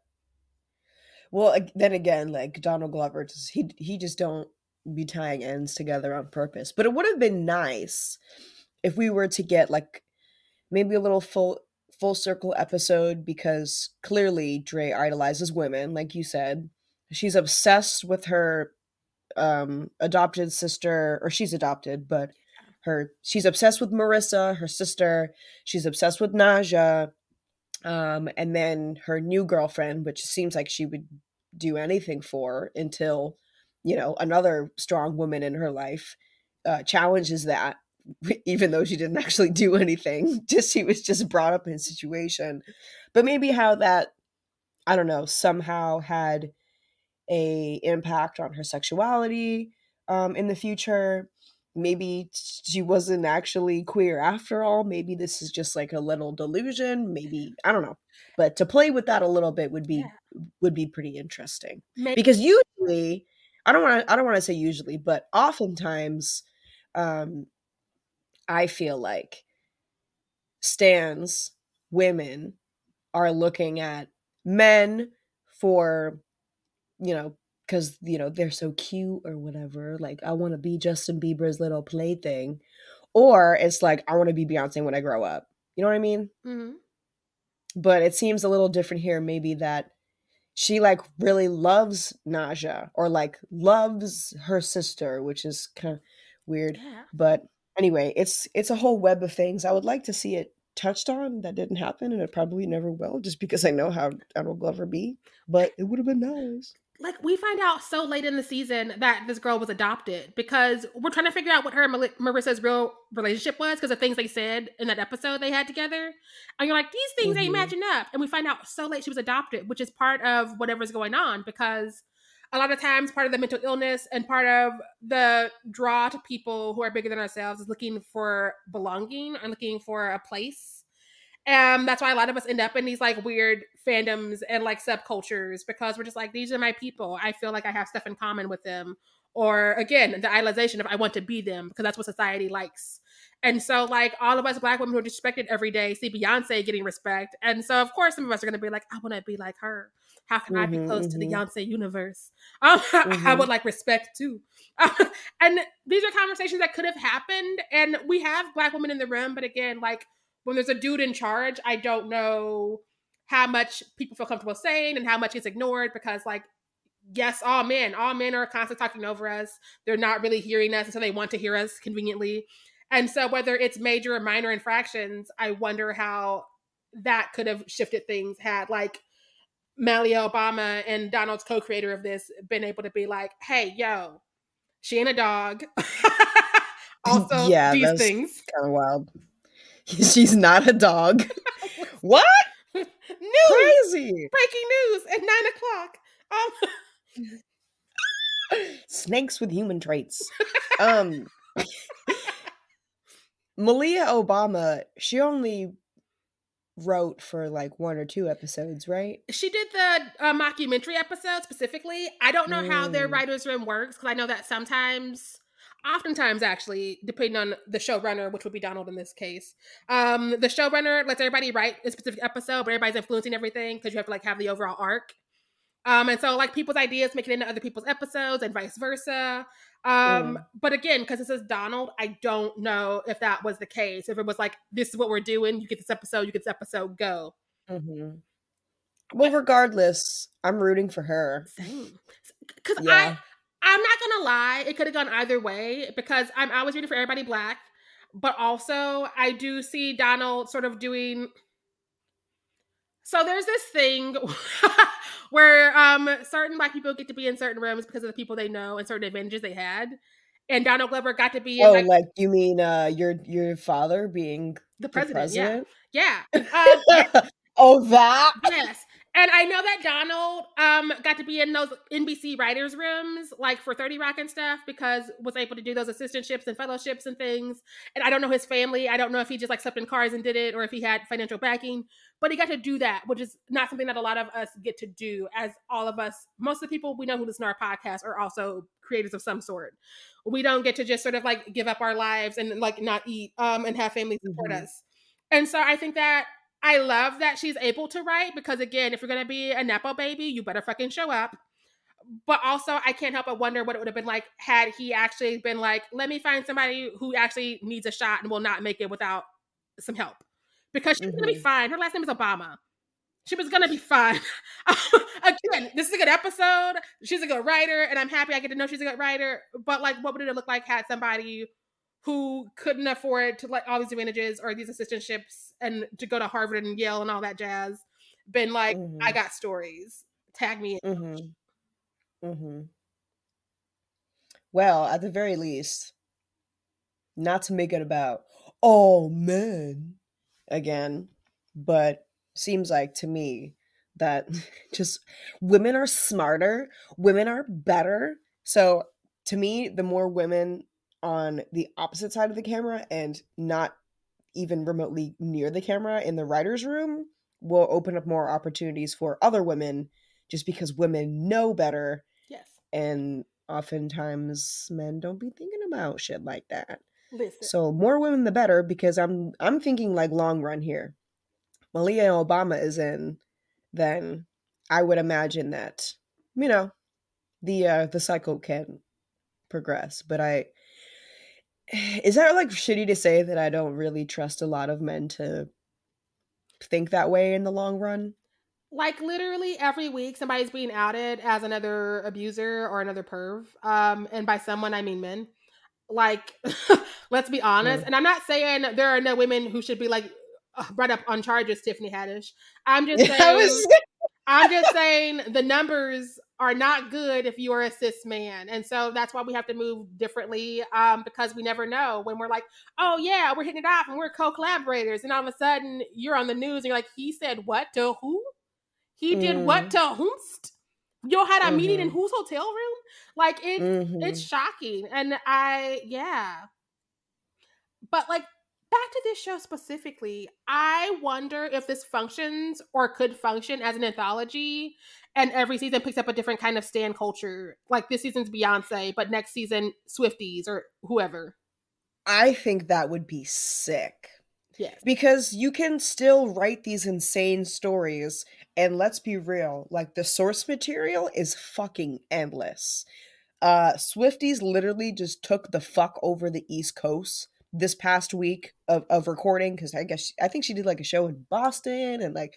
Well, then again, like Donald Glover, just, he he just don't be tying ends together on purpose. But it would have been nice if we were to get like maybe a little full full circle episode because clearly Dre idolizes women, like you said. She's obsessed with her um adopted sister, or she's adopted, but her she's obsessed with Marissa, her sister. She's obsessed with Naja. Um, and then her new girlfriend, which seems like she would do anything for until, you know, another strong woman in her life uh, challenges that, [LAUGHS] even though she didn't actually do anything. [LAUGHS] Just she was just brought up in a situation. But maybe how that, I don't know, somehow had a impact on her sexuality um, in the future maybe she wasn't actually queer after all maybe this is just like a little delusion maybe i don't know but to play with that a little bit would be yeah. would be pretty interesting maybe. because usually i don't want to i don't want to say usually but oftentimes um i feel like stands women are looking at men for you know because you know they're so cute or whatever like i want to be justin bieber's little plaything or it's like i want to be beyonce when i grow up you know what i mean mm-hmm. but it seems a little different here maybe that she like really loves naja or like loves her sister which is kind of weird yeah. but anyway it's it's a whole web of things i would like to see it touched on that didn't happen and it probably never will just because i know how donald glover be but it would have been nice
like we find out so late in the season that this girl was adopted because we're trying to figure out what her and Marissa's real relationship was because of things they said in that episode they had together. And you're like, these things mm-hmm. ain't matching up. And we find out so late she was adopted, which is part of whatever's going on because a lot of times part of the mental illness and part of the draw to people who are bigger than ourselves is looking for belonging and looking for a place and that's why a lot of us end up in these like weird fandoms and like subcultures because we're just like, these are my people. I feel like I have stuff in common with them. Or again, the idolization of I want to be them because that's what society likes. And so, like, all of us black women who are disrespected every day see Beyonce getting respect. And so, of course, some of us are going to be like, I want to be like her. How can mm-hmm, I be close mm-hmm. to the mm-hmm. Beyonce universe? [LAUGHS] Um, mm-hmm. I would like respect too. [LAUGHS] and these are conversations that could have happened. And we have black women in the room, but again, like, when there's a dude in charge, I don't know how much people feel comfortable saying and how much is ignored because like yes, all men, all men are constantly talking over us. They're not really hearing us until they want to hear us conveniently. And so whether it's major or minor infractions, I wonder how that could have shifted things had like Malia Obama and Donald's co-creator of this been able to be like, hey, yo, she ain't a dog. [LAUGHS] also, yeah, these things.
Kind of wild. [LAUGHS] She's not a dog. [LAUGHS] what?
news. Crazy. Breaking news at nine o'clock.
Um. Snakes with human traits. Um. Malia Obama, she only wrote for like one or two episodes, right?
She did the uh, mockumentary episode specifically. I don't know mm. how their mm. writers' room works because I know that sometimes oftentimes actually depending on the showrunner which would be donald in this case um the showrunner lets everybody write a specific episode but everybody's influencing everything because you have to like have the overall arc um and so like people's ideas make it into other people's episodes and vice versa um mm. but again because this is donald i don't know if that was the case if it was like this is what we're doing you get this episode you get this episode go
mm-hmm. well regardless i'm rooting for her Same.
because yeah. i I'm not gonna lie, it could have gone either way because I'm always rooting for everybody black, but also I do see Donald sort of doing. So there's this thing [LAUGHS] where um certain black people get to be in certain rooms because of the people they know and certain advantages they had. And Donald Glover got to be
in, Oh, like, like you mean uh your your father being
the president? The president? Yeah.
Yeah. [LAUGHS] Um, oh that?
Yes. And I know that Donald um got to be in those NBC writers' rooms, like for 30 Rock and stuff, because was able to do those assistantships and fellowships and things. And I don't know his family. I don't know if he just like slept in cars and did it or if he had financial backing. But he got to do that, which is not something that a lot of us get to do, as all of us, most of the people we know who listen to our podcast are also creators of some sort. We don't get to just sort of like give up our lives and like not eat um and have family support mm-hmm. us. And so I think that I love that she's able to write because again, if you're gonna be a Nepo baby, you better fucking show up. But also I can't help but wonder what it would have been like had he actually been like, let me find somebody who actually needs a shot and will not make it without some help. Because she's gonna be
Mhm.
fine. Her last name is Obama. She was gonna be fine. [LAUGHS] Again, this is a good episode. She's a good writer, and I'm happy I get to know she's a good writer. But like, what would it look like had somebody who couldn't afford to like all these advantages or these assistantships and to go to Harvard and Yale and all that jazz been like, I
Mhm.
got stories. Tag me. in."
Mm-hmm. Mm-hmm. Well, at the very least, not to make it about all men again, but seems like to me that [LAUGHS] just women are smarter, women are better. So to me, the more women on the opposite side of the camera and not even remotely near the camera in the writer's room will open up more opportunities for other women just because women know better
Yes.
and oftentimes men don't be thinking about shit like that.
Listen.
So more women the better because I'm I'm thinking like long run here. Malia Obama is in, then I would imagine that you know the uh the cycle can progress. But I [SIGHS] is that like shitty to say that I don't really trust a lot of men to think that way in the long run?
like literally every week somebody's being outed as another abuser or another perv um and by someone i mean men like [LAUGHS] let's be honest
Mm.
and i'm not saying there are no women who should be like brought up on charges tiffany haddish i'm just [LAUGHS] saying
was
i'm just saying the numbers are not good if you are a cis man and so that's why we have to move differently um because we never know when we're like oh yeah we're hitting it off and we're co-collaborators and all of a sudden you're on the news and you're like he said what to who he did
Mm.
what to whomst? Y'all had a meeting in whose hotel room? Like it,
Mhm.
it's shocking, and I yeah. But like back to this show specifically, I wonder if this functions or could function as an anthology, and every season picks up a different kind of stand culture. Like this season's Beyonce, but next season Swifties or whoever.
I think that would be sick.
Yes.
because you can still write these insane stories and let's be real like the source material is fucking endless uh swifties literally just took the fuck over the east coast this past week of, of recording because i guess i think she did like a show in boston and like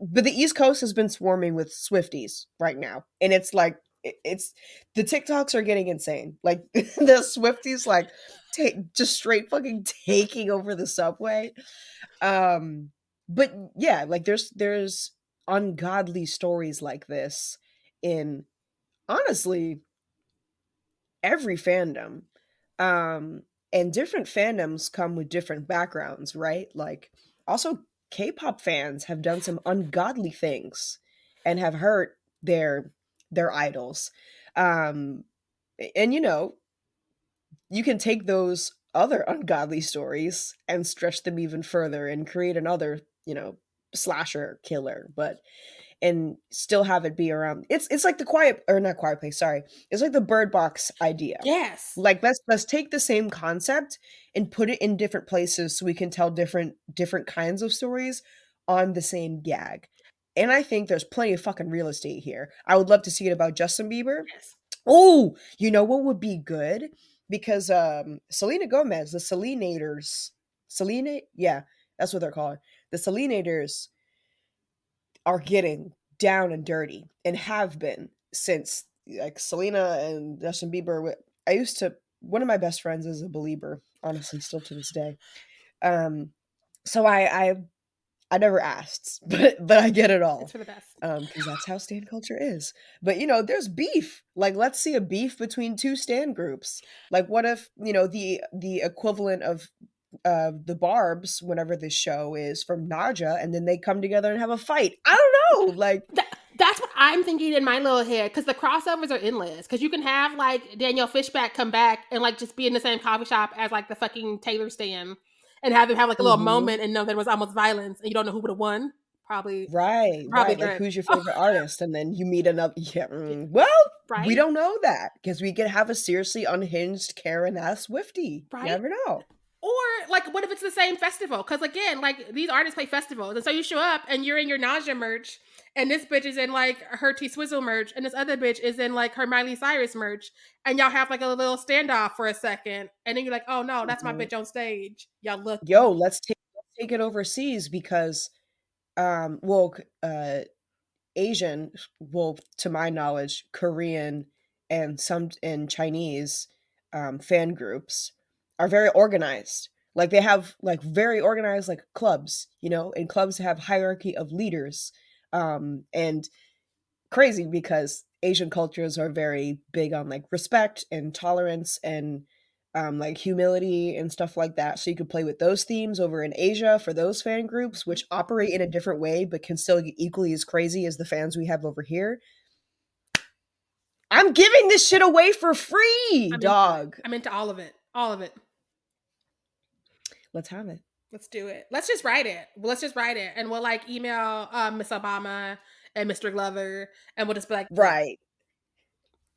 but the east coast has been swarming with swifties right now and it's like it's the tiktoks are getting insane. Like [LAUGHS] the swifties like take just straight fucking taking over the subway. Um but yeah like there's there's ungodly stories like this in honestly every fandom. Um and different fandoms come with different backgrounds right? Like also k-pop fans have done some ungodly things and have hurt their their idols um and you know you can take those other ungodly stories and stretch them even further and create another you know slasher killer but and still have it be around it's it's like the quiet or not quiet place sorry it's like the bird box idea
Yes.
like let's let's take the same concept and put it in different places so we can tell different different kinds of stories on the same gag and i think there's plenty of fucking real estate here i would love to see it about justin bieber
Yes.
Oh, you know what would be good? Because um Selena Gomez, the Selenators, Selena, yeah, that's what they're called. The Selenators are getting down and dirty and have been since like Selena and Justin Bieber. I used to one of my best friends is a Belieber, honestly, still to this day. Um, so I I I never asked, [LAUGHS] but but I get it all.
It's for the best.
um because that's how stand culture is. But you know there's beef. Like let's see a beef between two stand groups. Like what if you know the the equivalent of uh the barbs whenever this show is from naja and then they come together and have a fight. I don't know. [LAUGHS] Like
That, that's what I'm thinking in my little head because the crossovers are endless. Because you can have like Danielle Fishback come back and like just be in the same coffee shop as like the fucking Taylor stand and have them have like a little
Mhm.
moment and know that it was almost violence and you don't know who would have won. Probably
right
Probably
right like who's your favorite [LAUGHS] artist and then you meet another yeah mm, well
right.
we don't know that because we could have a seriously unhinged karen ass swifty
Right?
you never know
Or like, what if it's the same festival? Because again, like these artists play festivals, and so you show up and you're in your nausea merch, and this bitch is in like her T Swizzle merch, and this other bitch is in like her Miley Cyrus merch, and y'all have like a little standoff for a second, and then you're like, oh no, that's my bitch on stage. Y'all look,
Yo, let's take let's take it overseas because, um, well, uh, Asian, well, to my knowledge, Korean and some and Chinese, um, fan groups are very organized. Like they have like very organized like clubs, you know, and clubs have hierarchy of leaders. Um, and crazy because Asian cultures are very big on like respect and tolerance and um, like humility and stuff like that. So you could play with those themes over in Asia for those fan groups, which operate in a different way but can still get equally as crazy as the fans we have over here. I'm giving this shit away for free,
I'm into
dog.
I'm into all of it, all of it.
Let's have it.
Let's do it. Let's just write it. Let's just write it, and we'll like email um, Miss Obama and Mr. Glover, and we'll just be like,
Right.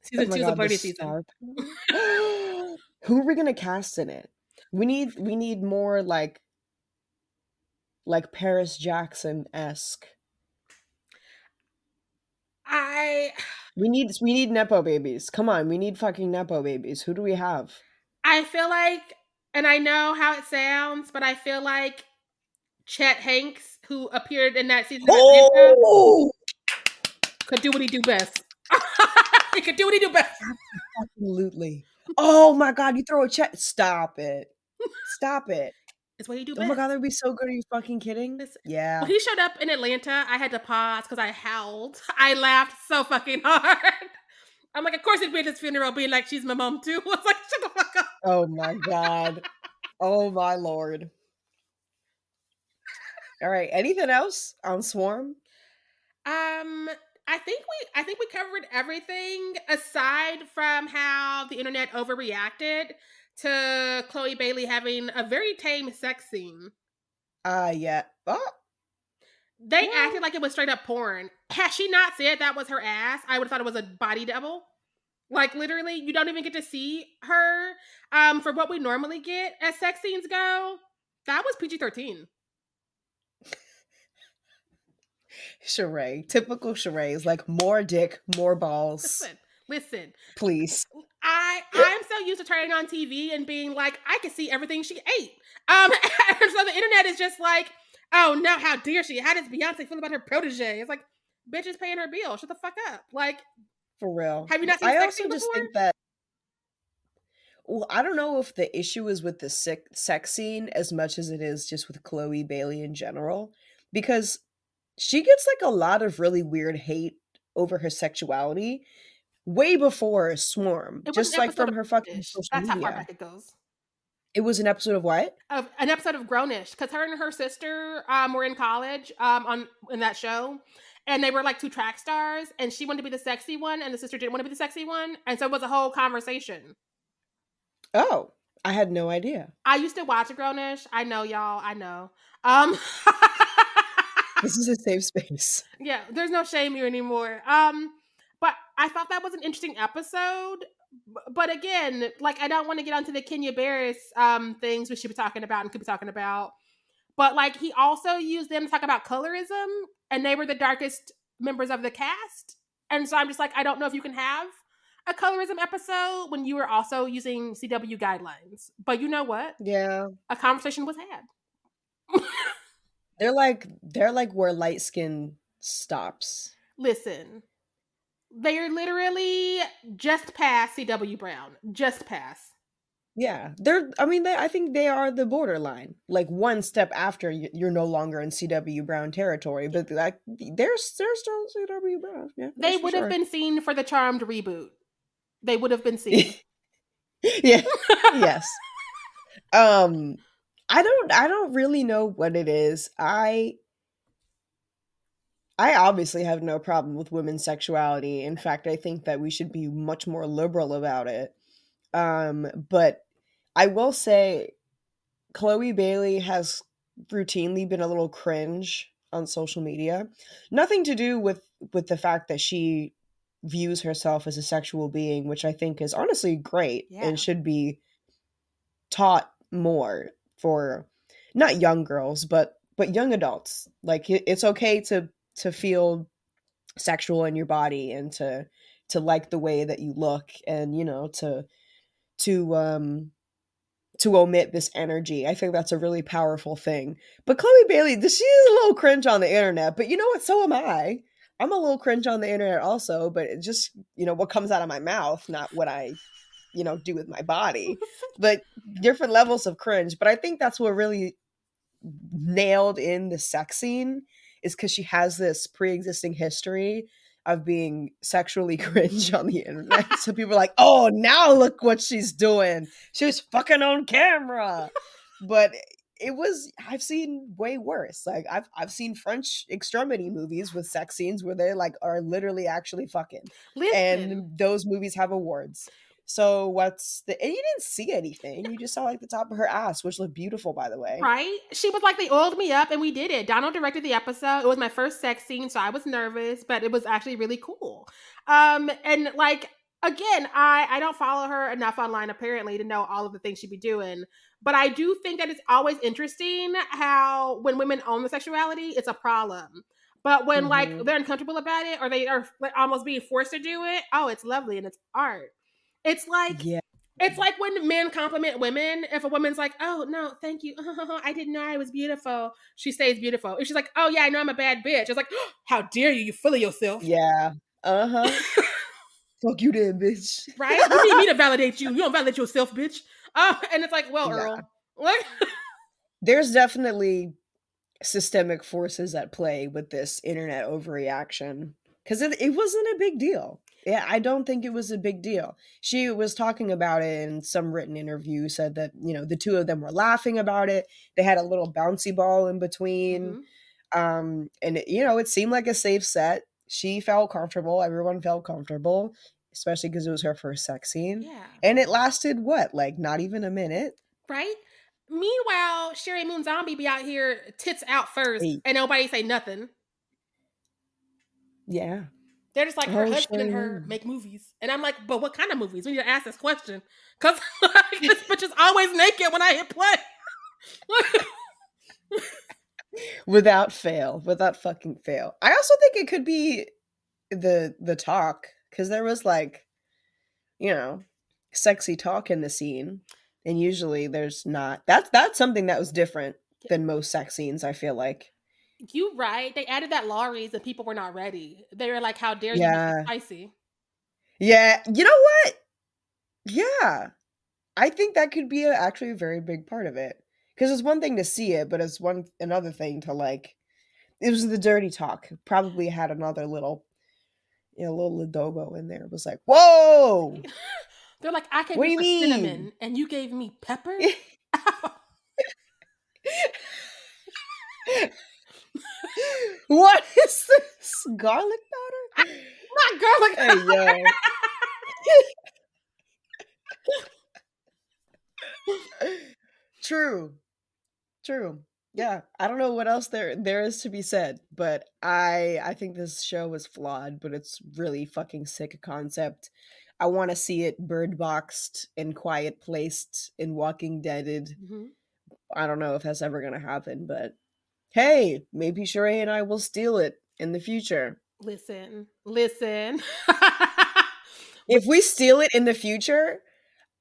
season
Oh
two's a party season. [LAUGHS] [GASPS]
Who are we gonna cast in it? We need we need more like like Paris Jackson esque.
I
We need we need nepo babies. Come on, we need fucking nepo babies. Who do we have?
I feel like, and I know how it sounds, but I feel like Chet Hanks, who appeared in that season
Oh,
could do what he do best. [LAUGHS] he could do what he do best.
absolutely. Oh my god, you throw a check. Stop it. Stop it.
It's what he do
Oh
best.
my god, that'd be so good. Are you fucking kidding?
Listen,
Yeah.
When he showed up in Atlanta, I had to pause because I howled. [LAUGHS] I laughed so fucking [LAUGHS] hard. I'm like, of course he'd be at his funeral being like, she's my mom too. I was like, shut the fuck.
Oh my god. Oh my lord. All right. Anything else on Swarm?
Um, I think we I think we covered everything aside from how the internet overreacted to Chloe Bailey having a very tame sex scene.
Uh yeah. Oh,
They
Well-
acted like it was straight up porn. Had she not said that was her ass, I would have thought it was a body double. Like literally, you don't even get to see her. Um, for what we normally get as sex scenes go, that was PG thirteen.
Sharai. Typical Sharai is like more dick, more balls.
Listen, listen.
Please.
I I'm so used to turning on TV and being like, I can see everything she ate. Um, [LAUGHS] and so the internet is just like, oh no, how dare she? How does Beyonce feel about her protege? It's like, bitch is paying her bill. Shut the fuck up. Like,
For real.
Have you not seen
I also just
before?
think that well, I don't know if the issue is with the sick sex scene as much as it is just with Chloe Bailey in general. Because she gets like a lot of really weird hate over her sexuality way before Swarm. Just like from her fucking social
That's how far back it goes.
It was an episode of what?
Of an episode of Grownish, because her and her sister um were in college um on in that show, and they were like two track stars, and she wanted to be the sexy one, and the sister didn't want to be the sexy one, and so it was a whole conversation.
Oh, I had no idea.
I used to watch a Grownish. I know y'all. I know. Um. [LAUGHS]
This is a safe space.
yeah, there's no shame here anymore. Um, but I thought that was an interesting episode. But again, like I don't want to get onto the Kenya Barris um things we should be talking about and could be talking about. But like he also used them to talk about colorism, and they were the darkest members of the cast. And so I'm just like, I don't know if you can have a colorism episode when you were also using CW guidelines. But you know what?
Yeah.
A conversation was had. [LAUGHS]
They're like they're like where light skin stops.
Listen, they are literally just past CW Brown. Just past.
Yeah, they're. I mean, they, I think they are the borderline. Like one step after you're no longer in CW Brown territory, but like they're they're still CW Brown. Yeah,
They would have
sure.
been seen for the Charmed reboot. They would have been [LAUGHS] seen.
yeah. [LAUGHS] yes. Um, I don't. I don't really know what it is. I. I obviously have no problem with women's sexuality. In fact, I think that we should be much more liberal about it. Um, but I will say Chloe Bailey has routinely been a little cringe on social media. Nothing to do with with the fact that she views herself as a sexual being, which I think is honestly great
Yeah.
and should be taught more for not young girls, but but young adults. Like it's okay to to feel sexual in your body and to to like the way that you look and you know to to um to omit this energy. I think that's a really powerful thing. But Chloe Bailey, she's a little cringe on the internet, but you know what? So am I. I'm a little cringe on the internet also, but it just, you know, what comes out of my mouth, not what I, you know, do with my body. [LAUGHS] but different levels of cringe. But I think that's what really nailed in the sex scene is because she has this pre-existing history of being sexually [LAUGHS] cringe on the internet. so people are like, oh, now look what she's doing. She was fucking on camera. But it was I've seen way worse. Like I've I've seen French extremity movies with sex scenes where they like are literally actually fucking. Listen. And those movies have awards. So what's the? And you didn't see anything. You just saw like the top of her ass, which looked beautiful, by the way.
Right? She was like, they oiled me up, and we did it. Donald directed the episode. It was my first sex scene, so I was nervous, but it was actually really cool. Um, and like again, I I don't follow her enough online apparently to know all of the things she'd be doing. But I do think that it's always interesting how when women own the sexuality, it's a problem. But when mm-hmm. like they're uncomfortable about it or they are like, almost being forced to do it, oh, it's lovely and it's art. It's like yeah. It's like when men compliment women. If a woman's like, "Oh no, thank you. [LAUGHS] I didn't know I was beautiful," she stays beautiful. If she's like, "Oh yeah, I know I'm a bad bitch," it's like, oh, [GASPS] "How dare you? You full of yourself."
Yeah. Uh huh. [LAUGHS] Fuck you, then, bitch.
Right? You need me to [LAUGHS] validate you. You don't validate yourself, bitch. Oh, and it's like, well, yeah. Earl, what?
There's definitely systemic forces at play with this internet overreaction because it, it wasn't a big deal yeah, I don't think it was a big deal. She was talking about it in some written interview, said that, you know, the two of them were laughing about it. They had a little bouncy ball in between. Mm-hmm. Um, and, it, you know, it seemed like a safe set. She felt comfortable. Everyone felt comfortable, especially because it was her first sex scene. Yeah. And it lasted what, like not even a minute?
Right? Meanwhile, Sheri Moon Zombie be out here tits out first Eight. and nobody say nothing.
Yeah.
They're just like her oh, husband and her make movies, and I'm like, but what kind of movies? We need to ask this question because [LAUGHS] like, this [LAUGHS] bitch is always naked when I hit play. [LAUGHS]
without fail, without fucking fail. I also think it could be the the talk because there was like, you know, sexy talk in the scene, and usually there's not. That's that's something that was different than most sex scenes. I feel like.
You right. They added that Lawry's and people were not ready. They were like, "How dare yeah. you spicy?"
Yeah. You know what? Yeah, I think that could be a, actually a very big part of it. Because it's one thing to see it, but it's one another thing to like. It was the dirty talk. Probably had another little, you know, little adobo in there. It was like, whoa. [LAUGHS]
They're like, I can what do you mean? cinnamon, and you gave me pepper. [LAUGHS]
what is this? Garlic powder?
Not garlic
Hey, yo. True. True. Yeah, I don't know what else there there is to be said, but I I think this show was flawed, but it's really fucking sick a concept. I want to see it bird boxed and quiet placed and Walking Deaded. Mm-hmm. I don't know if that's ever gonna happen, but hey, maybe Sharai and I will steal it in the future.
Listen, listen. [LAUGHS]
if we steal it in the future,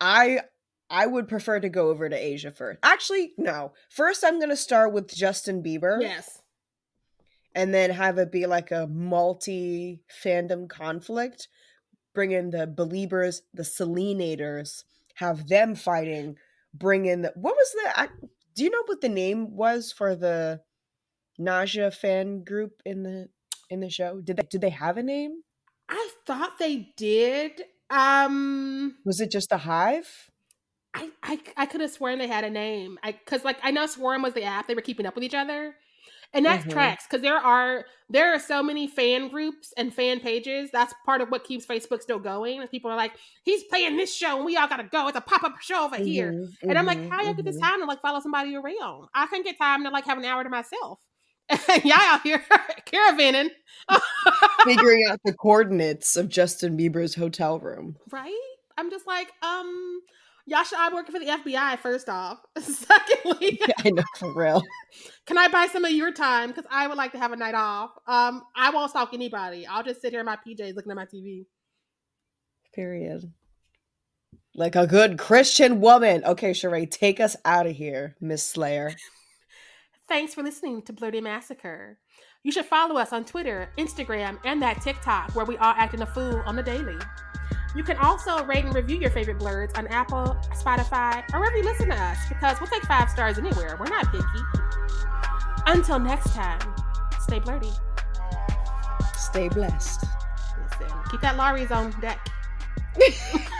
I I would prefer to go over to Asia first. Actually, no. First I'm going to start with Justin Bieber.
Yes.
And then have it be like a multi fandom conflict. Bring in the Beliebers, the Selenators, have them fighting. Bring in the what was the I, do you know what the name was for the Nausea fan group in the in the show? Did they did they have a name?
I thought they did. Um
Was it just the Hive?
I I, I could have sworn they had a name. I because like I know Swarm was the app they were keeping up with each other, and that mm-hmm. tracks because there are there are so many fan groups and fan pages. That's part of what keeps Facebook still going. And people are like, he's playing this show, and we all gotta go. It's a pop up show over mm-hmm, here, mm-hmm, and I'm like, how you get this mm-hmm. time to like follow somebody around? I can get time to like have an hour to myself. [LAUGHS] y'all out here [LAUGHS] caravanning, [LAUGHS]
figuring out the coordinates of Justin Bieber's hotel room.
Right? I'm just like, um, Y'all should I'm working for the FBI first off. Secondly,
I know for real.
Can I buy some of your time? Because I would like to have a night off. Um, I won't stalk anybody. I'll just sit here in my PJs looking at my TV.
Period. Like a good Christian woman. Okay, Sharai, take us out of here, Miss Slayer.
Thanks for listening to Blerdy Massacre. You should follow us on Twitter, Instagram, and that TikTok where we are acting a fool on the daily. You can also rate and review your favorite blerds on Apple, Spotify, or wherever you listen to us because we'll take five stars anywhere. We're not picky. Until next time, stay blerdy.
Stay blessed.
Listen, keep that Lawry's on deck. [LAUGHS]